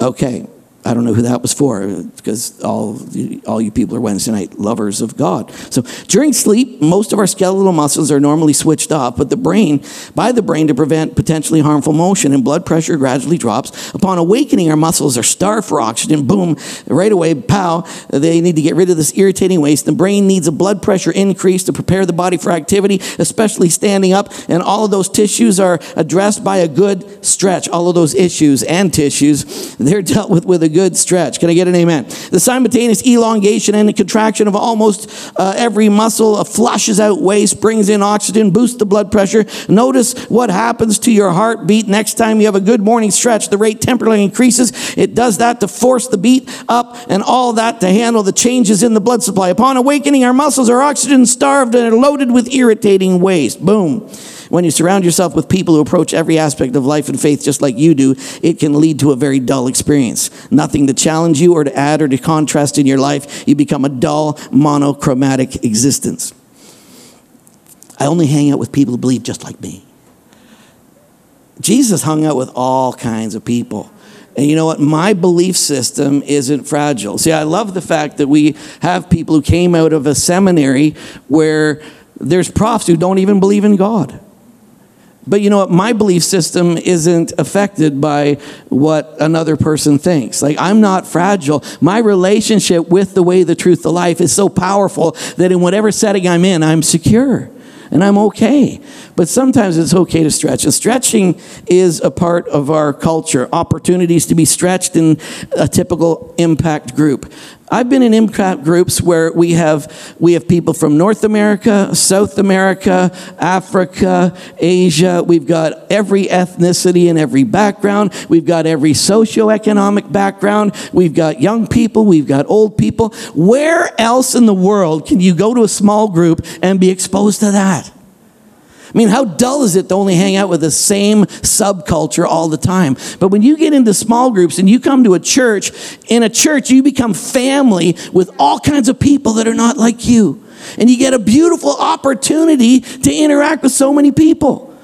Okay, I don't know who that was for because all, all you people are Wednesday night lovers of God. So during sleep, most of our skeletal muscles are normally switched off, but the brain, by the brain to prevent potentially harmful motion, and blood pressure gradually drops. Upon awakening, our muscles are starved for oxygen. Boom, right away, pow, they need to get rid of this irritating waste. The brain needs a blood pressure increase to prepare the body for activity, especially standing up, and all of those tissues are addressed by a good stretch. All of those issues and tissues, they're dealt with with a good stretch. Can I get an amen? The simultaneous elongation and the contraction of almost uh, every muscle flushes out waste, brings in oxygen, boosts the blood pressure. Notice what happens to your heartbeat next time you have a good morning stretch. The rate temporarily increases. It does that to force the beat up and all that to handle the changes in the blood supply. Upon awakening, our muscles are oxygen starved and are loaded with irritating waste. Boom. When you surround yourself with people who approach every aspect of life and faith just like you do, it can lead to a very dull experience. Nothing to challenge you or to add or to contrast in your life. You become a dull, monochromatic existence. I only hang out with people who believe just like me. Jesus hung out with all kinds of people. And you know what? My belief system isn't fragile. See, I love the fact that we have people who came out of a seminary where there's profs who don't even believe in God. But you know what? My belief system isn't affected by what another person thinks. Like, I'm not fragile. My relationship with the way, the truth, the life is so powerful that in whatever setting I'm in, I'm secure and I'm okay. But sometimes it's okay to stretch. And stretching is a part of our culture. Opportunities to be stretched in a typical impact group. I've been in impact groups where we have we have people from North America, South America, Africa, Asia. We've got every ethnicity and every background. We've got every socioeconomic background. We've got young people, we've got old people. Where else in the world can you go to a small group and be exposed to that? I mean, how dull is it to only hang out with the same subculture all the time? But when you get into small groups and you come to a church, in a church, you become family with all kinds of people that are not like you. And you get a beautiful opportunity to interact with so many people.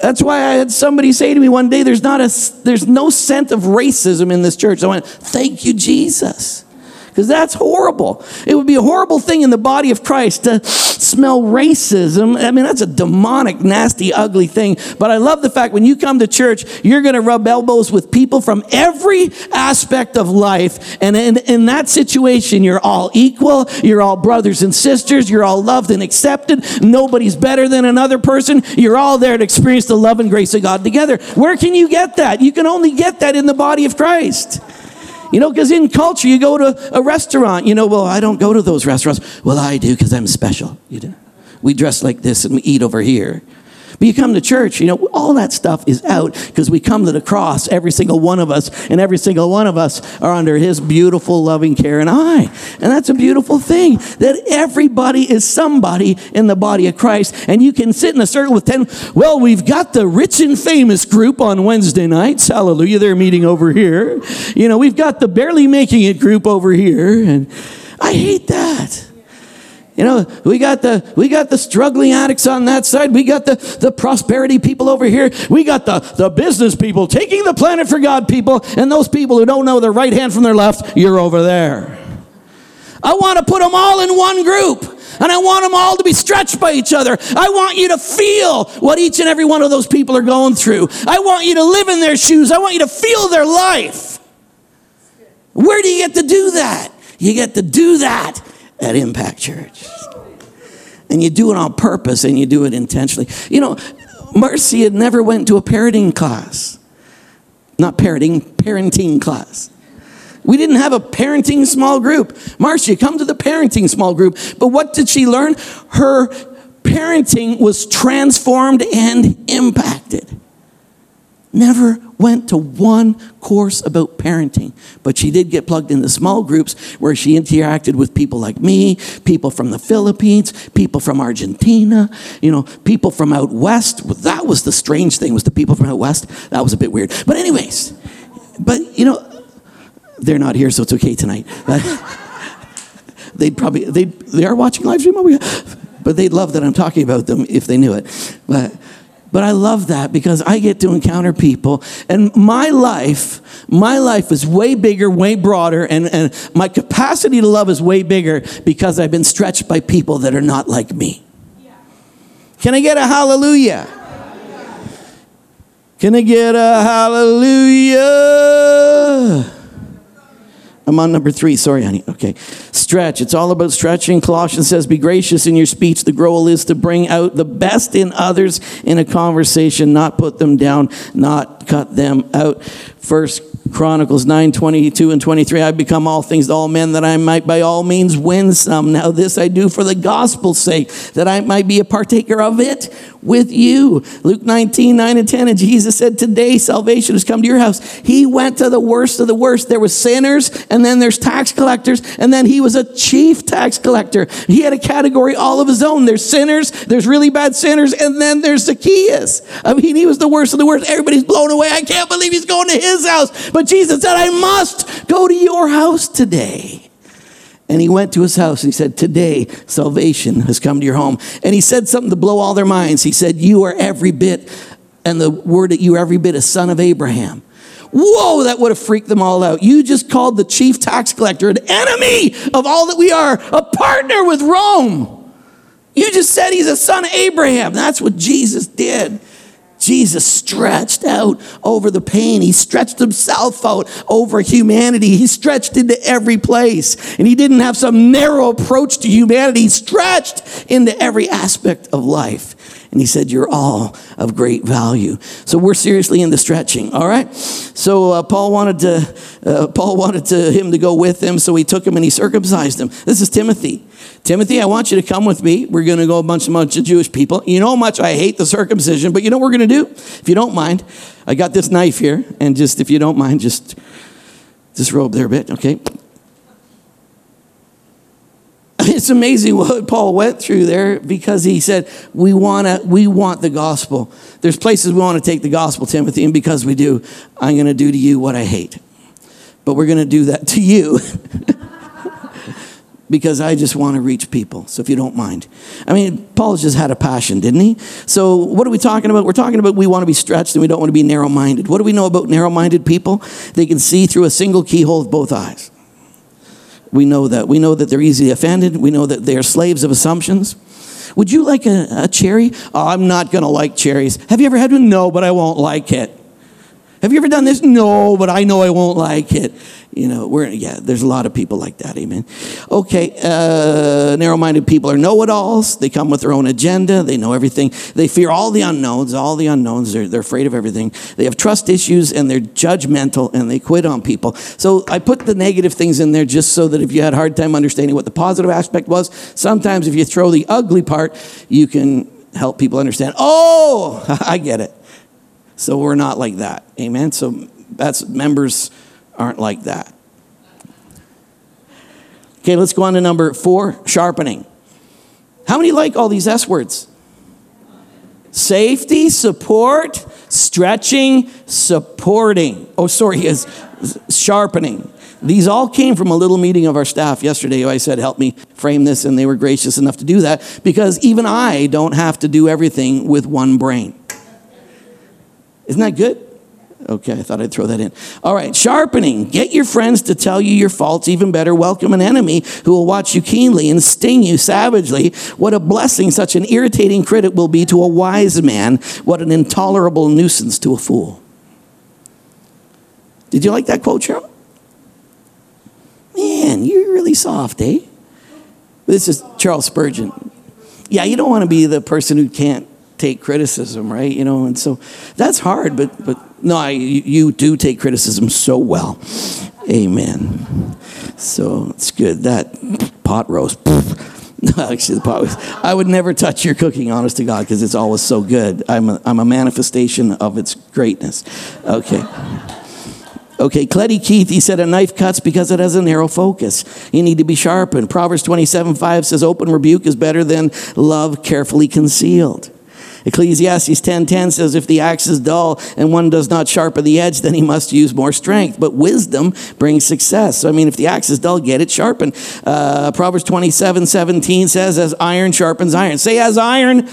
That's why I had somebody say to me one day, there's, not a, there's no scent of racism in this church. I went, thank you, Jesus because that's horrible. It would be a horrible thing in the body of Christ to smell racism. I mean, that's a demonic, nasty, ugly thing. But I love the fact when you come to church, you're going to rub elbows with people from every aspect of life. And in, in that situation, you're all equal. You're all brothers and sisters. You're all loved and accepted. Nobody's better than another person. You're all there to experience the love and grace of God together. Where can you get that? You can only get that in the body of Christ. You know, because in culture, you go to a restaurant, you know, well, I don't go to those restaurants. Well, I do because I'm special. You do. We dress like this and we eat over here. But you come to church, you know, all that stuff is out because we come to the cross, every single one of us, and every single one of us are under his beautiful, loving care and eye. And that's a beautiful thing that everybody is somebody in the body of Christ. And you can sit in a circle with 10. Well, we've got the rich and famous group on Wednesday nights. Hallelujah. They're meeting over here. You know, we've got the barely making it group over here. And I hate that. You know, we got the we got the struggling addicts on that side. We got the, the prosperity people over here. We got the, the business people taking the planet for God people, and those people who don't know their right hand from their left, you're over there. I want to put them all in one group. And I want them all to be stretched by each other. I want you to feel what each and every one of those people are going through. I want you to live in their shoes. I want you to feel their life. Where do you get to do that? You get to do that at Impact Church. And you do it on purpose and you do it intentionally. You know, Marcy had never went to a parenting class. Not parenting, parenting class. We didn't have a parenting small group. Marcia, come to the parenting small group. But what did she learn? Her parenting was transformed and impacted. Never went to one course about parenting, but she did get plugged into small groups where she interacted with people like me, people from the Philippines, people from Argentina, you know, people from out west. That was the strange thing was the people from out west. That was a bit weird. But anyways, but you know, they're not here, so it's okay tonight. they'd probably they they are watching live stream, but they'd love that I'm talking about them if they knew it. But but I love that because I get to encounter people, and my life, my life is way bigger, way broader, and, and my capacity to love is way bigger because I've been stretched by people that are not like me. Can I get a hallelujah? Can I get a hallelujah? I'm on number three. Sorry, honey. Okay. Stretch. It's all about stretching. Colossians says, Be gracious in your speech. The goal is to bring out the best in others in a conversation, not put them down, not cut them out. First Chronicles 9 22 and 23. I become all things to all men that I might by all means win some. Now, this I do for the gospel's sake, that I might be a partaker of it with you. Luke 19 9 and 10. And Jesus said, Today salvation has come to your house. He went to the worst of the worst. There was sinners, and then there's tax collectors, and then he was a chief tax collector. He had a category all of his own. There's sinners, there's really bad sinners, and then there's Zacchaeus. I mean, he was the worst of the worst. Everybody's blown away. I can't believe he's going to his house. But Jesus said, I must go to your house today. And he went to his house and he said, Today salvation has come to your home. And he said something to blow all their minds. He said, You are every bit, and the word that you are every bit a son of Abraham. Whoa, that would have freaked them all out. You just called the chief tax collector an enemy of all that we are, a partner with Rome. You just said he's a son of Abraham. That's what Jesus did. Jesus stretched out over the pain. He stretched himself out over humanity. He stretched into every place. And he didn't have some narrow approach to humanity. He stretched into every aspect of life. And he said, You're all of great value. So we're seriously into stretching, all right? So uh, Paul wanted to, uh, Paul wanted to, him to go with him, so he took him and he circumcised him. This is Timothy. Timothy, I want you to come with me. We're going to go a bunch, a bunch of Jewish people. You know how much I hate the circumcision, but you know what we're going to do? If you don't mind, I got this knife here, and just if you don't mind, just disrobe there a bit, okay? It's amazing what Paul went through there because he said, we, wanna, we want the gospel. There's places we want to take the gospel, Timothy, and because we do, I'm going to do to you what I hate. But we're going to do that to you because I just want to reach people. So if you don't mind. I mean, Paul just had a passion, didn't he? So what are we talking about? We're talking about we want to be stretched and we don't want to be narrow minded. What do we know about narrow minded people? They can see through a single keyhole with both eyes. We know that. We know that they're easily offended. We know that they're slaves of assumptions. Would you like a, a cherry? Oh, I'm not going to like cherries. Have you ever had one? No, but I won't like it. Have you ever done this? No, but I know I won't like it. You know, we're, yeah, there's a lot of people like that, amen. Okay, uh, narrow minded people are know it alls. They come with their own agenda. They know everything. They fear all the unknowns, all the unknowns. They're, they're afraid of everything. They have trust issues and they're judgmental and they quit on people. So I put the negative things in there just so that if you had a hard time understanding what the positive aspect was, sometimes if you throw the ugly part, you can help people understand, oh, I get it. So we're not like that. Amen. So that's members aren't like that. Okay, let's go on to number four sharpening. How many like all these S words? Safety, support, Stretching, supporting. Oh, sorry, is sharpening. These all came from a little meeting of our staff yesterday. I said, help me frame this, and they were gracious enough to do that because even I don't have to do everything with one brain. Isn't that good? Okay, I thought I'd throw that in. All right, sharpening. Get your friends to tell you your faults. Even better, welcome an enemy who will watch you keenly and sting you savagely. What a blessing such an irritating critic will be to a wise man. What an intolerable nuisance to a fool. Did you like that quote, Cheryl? Man, you're really soft, eh? This is Charles Spurgeon. Yeah, you don't want to be the person who can't take criticism, right? You know, and so that's hard, but but no, I, you do take criticism so well. Amen. So it's good. That pot roast. Actually, the pot roast. I would never touch your cooking, honest to God, because it's always so good. I'm a, I'm a manifestation of its greatness. Okay. Okay, Cleddie Keith, he said, a knife cuts because it has a narrow focus. You need to be sharpened. Proverbs 27 5 says, open rebuke is better than love carefully concealed. Ecclesiastes 10:10 says if the axe is dull and one does not sharpen the edge then he must use more strength. But wisdom brings success. So I mean if the axe is dull get it sharpened. Uh, Proverbs 27:17 says as iron sharpens iron. Say as iron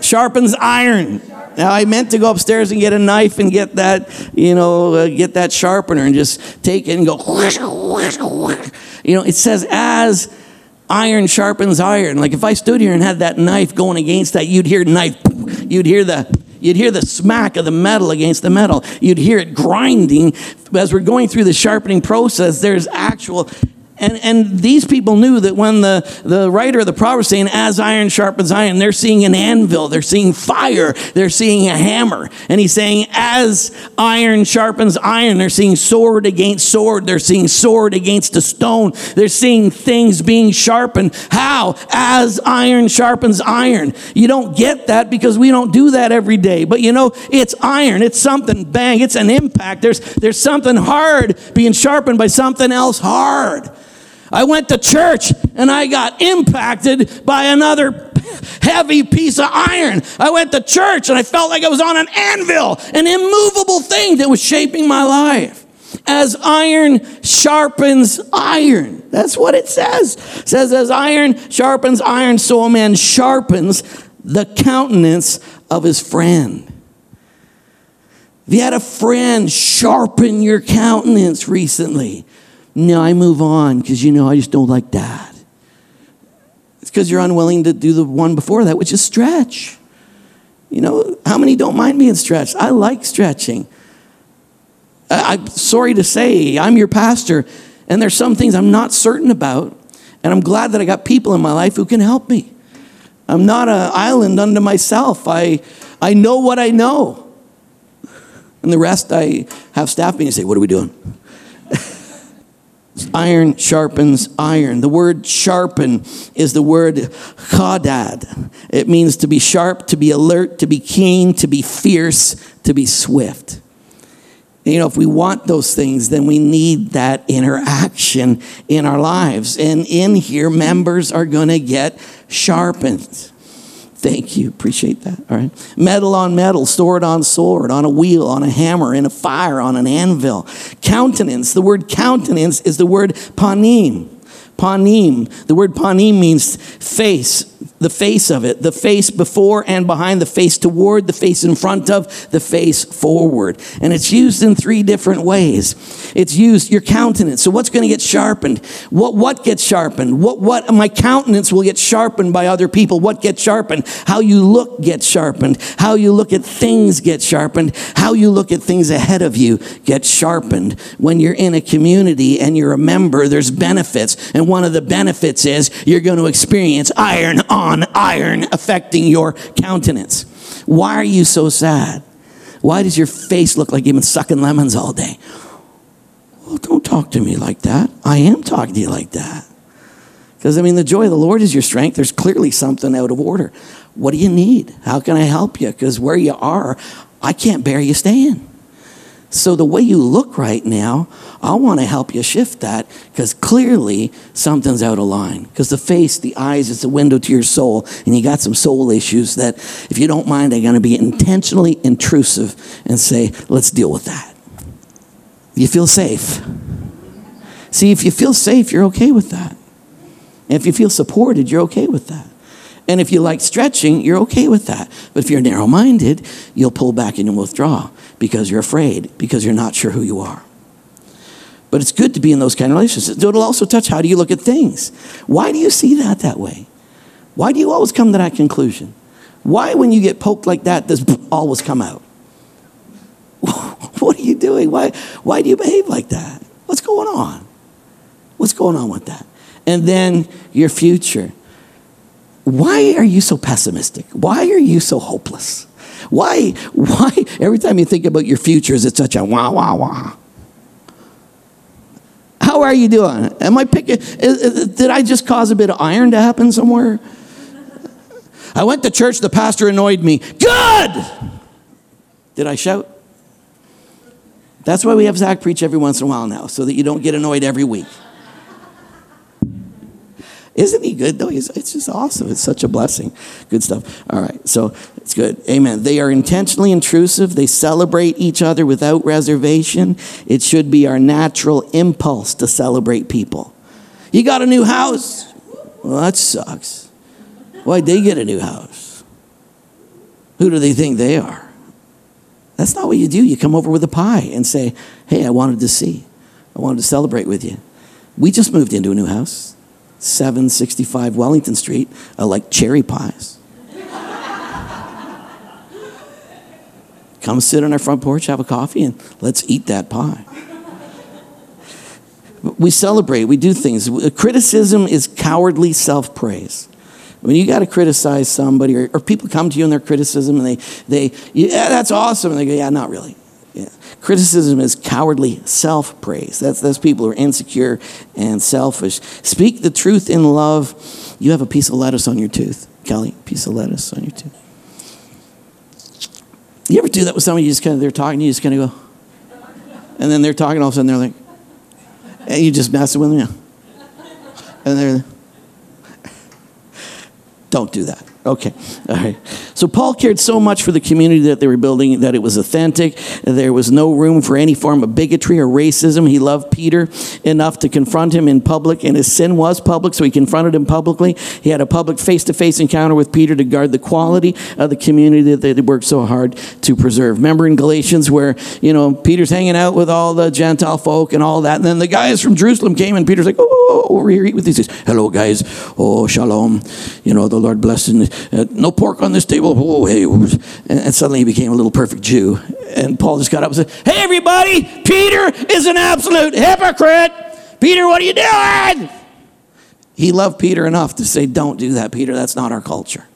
sharpens iron. Now I meant to go upstairs and get a knife and get that, you know, uh, get that sharpener and just take it and go. You know, it says as iron sharpens iron. Like if I stood here and had that knife going against that, you'd hear knife. You'd hear the You'd hear the smack of the metal against the metal. You'd hear it grinding. As we're going through the sharpening process, there's actual and, and these people knew that when the, the writer of the proverb saying, as iron sharpens iron, they're seeing an anvil, they're seeing fire, they're seeing a hammer. And he's saying, as iron sharpens iron, they're seeing sword against sword, they're seeing sword against a stone, they're seeing things being sharpened. How? As iron sharpens iron. You don't get that because we don't do that every day. But you know, it's iron, it's something, bang, it's an impact. There's, there's something hard being sharpened by something else hard. I went to church and I got impacted by another heavy piece of iron. I went to church and I felt like I was on an anvil, an immovable thing that was shaping my life. As iron sharpens iron. That's what it says. It says, as iron sharpens iron, so a man sharpens the countenance of his friend. If you had a friend sharpen your countenance recently, no, I move on because you know I just don't like that. It's because you're unwilling to do the one before that, which is stretch. You know, how many don't mind being stretched? I like stretching. I'm sorry to say, I'm your pastor, and there's some things I'm not certain about, and I'm glad that I got people in my life who can help me. I'm not an island unto myself. I, I know what I know. And the rest, I have staff meetings say, What are we doing? Iron sharpens iron. The word sharpen is the word chadad. It means to be sharp, to be alert, to be keen, to be fierce, to be swift. You know, if we want those things, then we need that interaction in our lives. And in here, members are going to get sharpened. Thank you. Appreciate that. All right. Metal on metal, sword on sword, on a wheel, on a hammer, in a fire, on an anvil. Countenance. The word countenance is the word panim. Panim. The word panim means face, the face of it, the face before and behind, the face toward, the face in front of, the face forward. And it's used in three different ways. It's used your countenance. So what's going to get sharpened? What what gets sharpened? What what my countenance will get sharpened by other people. What gets sharpened? How you look gets sharpened. How you look at things gets sharpened. How you look at things ahead of you gets sharpened. When you're in a community and you're a member, there's benefits. And one of the benefits is you're going to experience iron on on iron affecting your countenance. Why are you so sad? Why does your face look like you've been sucking lemons all day? Well, don't talk to me like that. I am talking to you like that. Because, I mean, the joy of the Lord is your strength. There's clearly something out of order. What do you need? How can I help you? Because where you are, I can't bear you staying. So the way you look right now, I want to help you shift that because clearly something's out of line. Because the face, the eyes, is the window to your soul, and you got some soul issues that, if you don't mind, I'm going to be intentionally intrusive and say, let's deal with that. You feel safe. See, if you feel safe, you're okay with that. And if you feel supported, you're okay with that. And if you like stretching, you're okay with that. But if you're narrow minded, you'll pull back and you'll withdraw because you're afraid, because you're not sure who you are. But it's good to be in those kind of relationships. It'll also touch how do you look at things? Why do you see that that way? Why do you always come to that conclusion? Why, when you get poked like that, does always come out? what are you doing? Why, why do you behave like that? What's going on? What's going on with that? And then your future. Why are you so pessimistic? Why are you so hopeless? Why, why, every time you think about your future, is it such a wah, wah, wah? How are you doing? Am I picking, did I just cause a bit of iron to happen somewhere? I went to church, the pastor annoyed me. Good! Did I shout? That's why we have Zach preach every once in a while now, so that you don't get annoyed every week. Isn't he good though? it's just awesome. It's such a blessing. Good stuff. All right, so it's good. Amen. They are intentionally intrusive. They celebrate each other without reservation. It should be our natural impulse to celebrate people. You got a new house? Well, that sucks. Why'd they get a new house? Who do they think they are? That's not what you do. You come over with a pie and say, Hey, I wanted to see. I wanted to celebrate with you. We just moved into a new house. 765 Wellington Street are like cherry pies. Come sit on our front porch, have a coffee, and let's eat that pie. We celebrate, we do things. Criticism is cowardly self praise. When you got to criticize somebody, or, or, people come to you in their criticism and they, they, yeah, that's awesome. And they go, yeah, not really. Criticism is cowardly self praise. That's those people who are insecure and selfish. Speak the truth in love. You have a piece of lettuce on your tooth. Kelly, piece of lettuce on your tooth. You ever do that with somebody? You just kind of, they're talking, to you just kind of go, and then they're talking, all of a sudden they're like, and you just mess with them, yeah. And they're, don't do that. Okay, all right. So Paul cared so much for the community that they were building that it was authentic. There was no room for any form of bigotry or racism. He loved Peter enough to confront him in public, and his sin was public, so he confronted him publicly. He had a public face to face encounter with Peter to guard the quality of the community that they worked so hard to preserve. Remember in Galatians where, you know, Peter's hanging out with all the Gentile folk and all that, and then the guys from Jerusalem came, and Peter's like, oh, over here, eat with these. Hello, guys. Oh, shalom. You know, the Lord bless uh, no pork on this table. Oh, hey. And suddenly he became a little perfect Jew. And Paul just got up and said, Hey, everybody, Peter is an absolute hypocrite. Peter, what are you doing? He loved Peter enough to say, Don't do that, Peter. That's not our culture.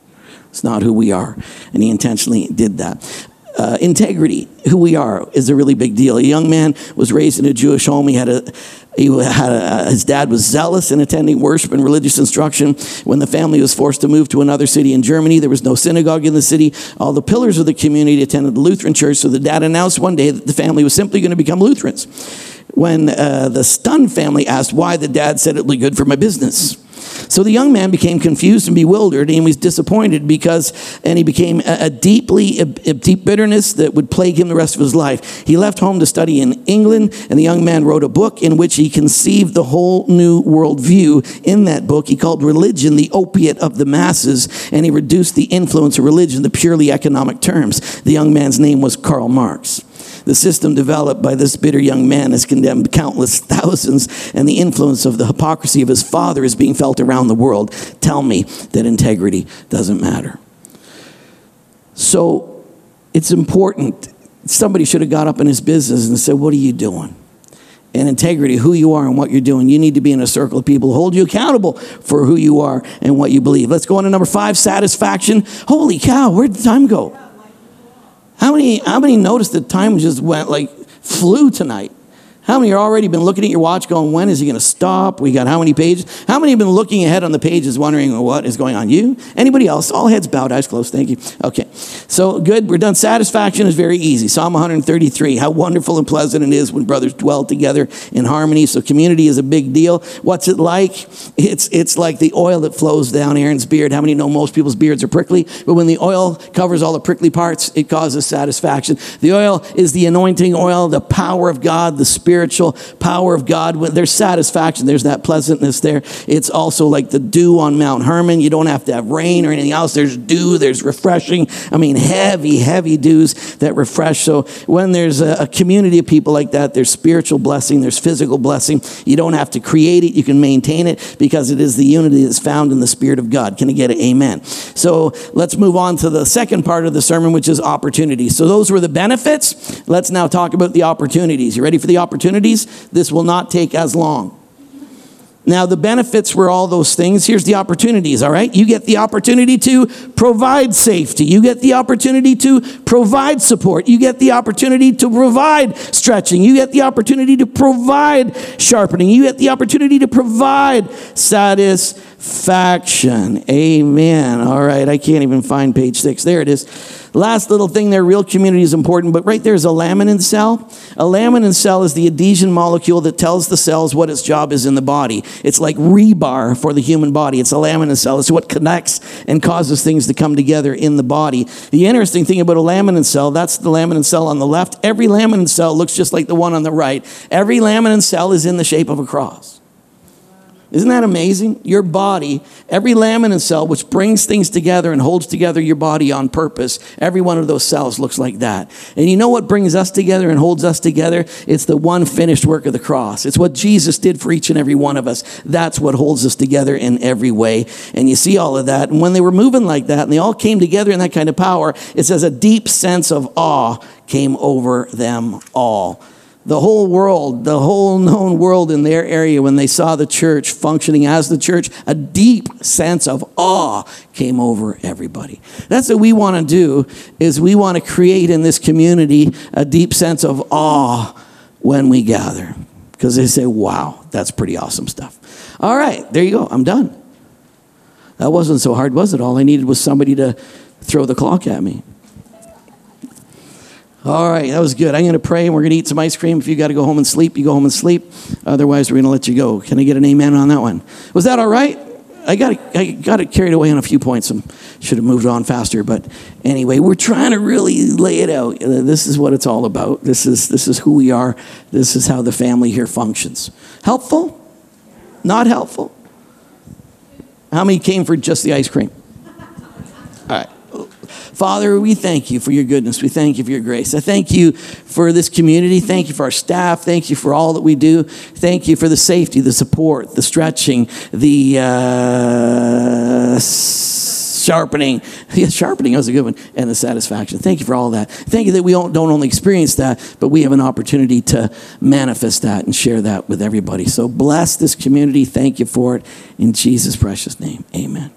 It's not who we are. And he intentionally did that. Uh, integrity, who we are, is a really big deal. A young man was raised in a Jewish home. He had a he had a, his dad was zealous in attending worship and religious instruction. When the family was forced to move to another city in Germany, there was no synagogue in the city. All the pillars of the community attended the Lutheran church, so the dad announced one day that the family was simply going to become Lutherans. When uh, the Stun family asked why, the dad said it would be good for my business. So the young man became confused and bewildered, and he was disappointed because, and he became a, a deeply, a, a, deep bitterness that would plague him the rest of his life. He left home to study in England, and the young man wrote a book in which he conceived the whole new worldview. In that book, he called religion the opiate of the masses, and he reduced the influence of religion to purely economic terms. The young man's name was Karl Marx. The system developed by this bitter young man has condemned countless thousands, and the influence of the hypocrisy of his father is being felt around the world. Tell me that integrity doesn't matter. So it's important. Somebody should have got up in his business and said, What are you doing? and integrity, who you are and what you're doing. You need to be in a circle of people who hold you accountable for who you are and what you believe. Let's go on to number five satisfaction. Holy cow, where'd the time go? How many, how many noticed that time just went like flew tonight? How many are already been looking at your watch going, when is he going to stop? We got how many pages? How many have been looking ahead on the pages wondering what is going on? You? Anybody else? All heads bowed, eyes closed. Thank you. Okay. So good. We're done. Satisfaction is very easy. Psalm 133. How wonderful and pleasant it is when brothers dwell together in harmony. So community is a big deal. What's it like? It's, it's like the oil that flows down Aaron's beard. How many know most people's beards are prickly? But when the oil covers all the prickly parts, it causes satisfaction. The oil is the anointing oil, the power of God, the spirit spiritual power of God. There's satisfaction, there's that pleasantness there. It's also like the dew on Mount Hermon. You don't have to have rain or anything else. There's dew, there's refreshing. I mean, heavy, heavy dews that refresh. So when there's a, community of people like that, there's spiritual blessing, there's physical blessing. You don't have to create it, you can maintain it because it is the unity that's found in the Spirit of God. Can I get it? Amen. So let's move on to the second part of the sermon, which is opportunities. So those were the benefits. Let's now talk about the opportunities. You ready for the opportunities? Opportunities, this will not take as long. Now, the benefits were all those things. Here's the opportunities, all right? You get the opportunity to provide safety. You get the opportunity to provide support. You get the opportunity to provide stretching. You get the opportunity to provide sharpening. You get the opportunity to provide satisfaction. Amen. All right, I can't even find page six. There it is. Last little thing there, real community is important, but right there is a laminin cell. A laminin cell is the adhesion molecule that tells the cells what its job is in the body. It's like rebar for the human body. It's a laminin cell. It's what connects and causes things to come together in the body. The interesting thing about a laminin cell, that's the laminin cell on the left. Every laminin cell looks just like the one on the right. Every laminin cell is in the shape of a cross. Isn't that amazing? Your body, every laminin cell, which brings things together and holds together your body on purpose, every one of those cells looks like that. And you know what brings us together and holds us together? It's the one finished work of the cross. It's what Jesus did for each and every one of us. That's what holds us together in every way. And you see all of that. And when they were moving like that and they all came together in that kind of power, it says a deep sense of awe came over them all the whole world, the whole known world in their area, when they saw the church functioning as the church, a deep sense of awe came over everybody. That's what we want to do is we want to create in this community a deep sense of awe when we gather. Because they say, wow, that's pretty awesome stuff. All right, there you go. I'm done. That wasn't so hard, was it? All I needed was somebody to throw the clock at me. All right, that was good. I'm going to pray and we're going to eat some ice cream. If you got to go home and sleep, you go home and sleep. Otherwise, we're going to let you go. Can I get an amen on that one? Was that all right? I got, it, I got it carried away on a few points. I should have moved on faster. But anyway, we're trying to really lay it out. Uh, this is what it's all about. This is, this is who we are. This is how the family here functions. Helpful? Not helpful? How many came for just the ice cream? All right. Father, we thank you for your goodness. We thank you for your grace. I thank you for this community. Thank you for our staff. Thank you for all that we do. Thank you for the safety, the support, the stretching, the uh, sharpening. Yeah, sharpening was a good one. And the satisfaction. Thank you for all that. Thank you that we don't, don't only experience that, but we have an opportunity to manifest that and share that with everybody. So bless this community. Thank you for it. In Jesus' precious name, amen.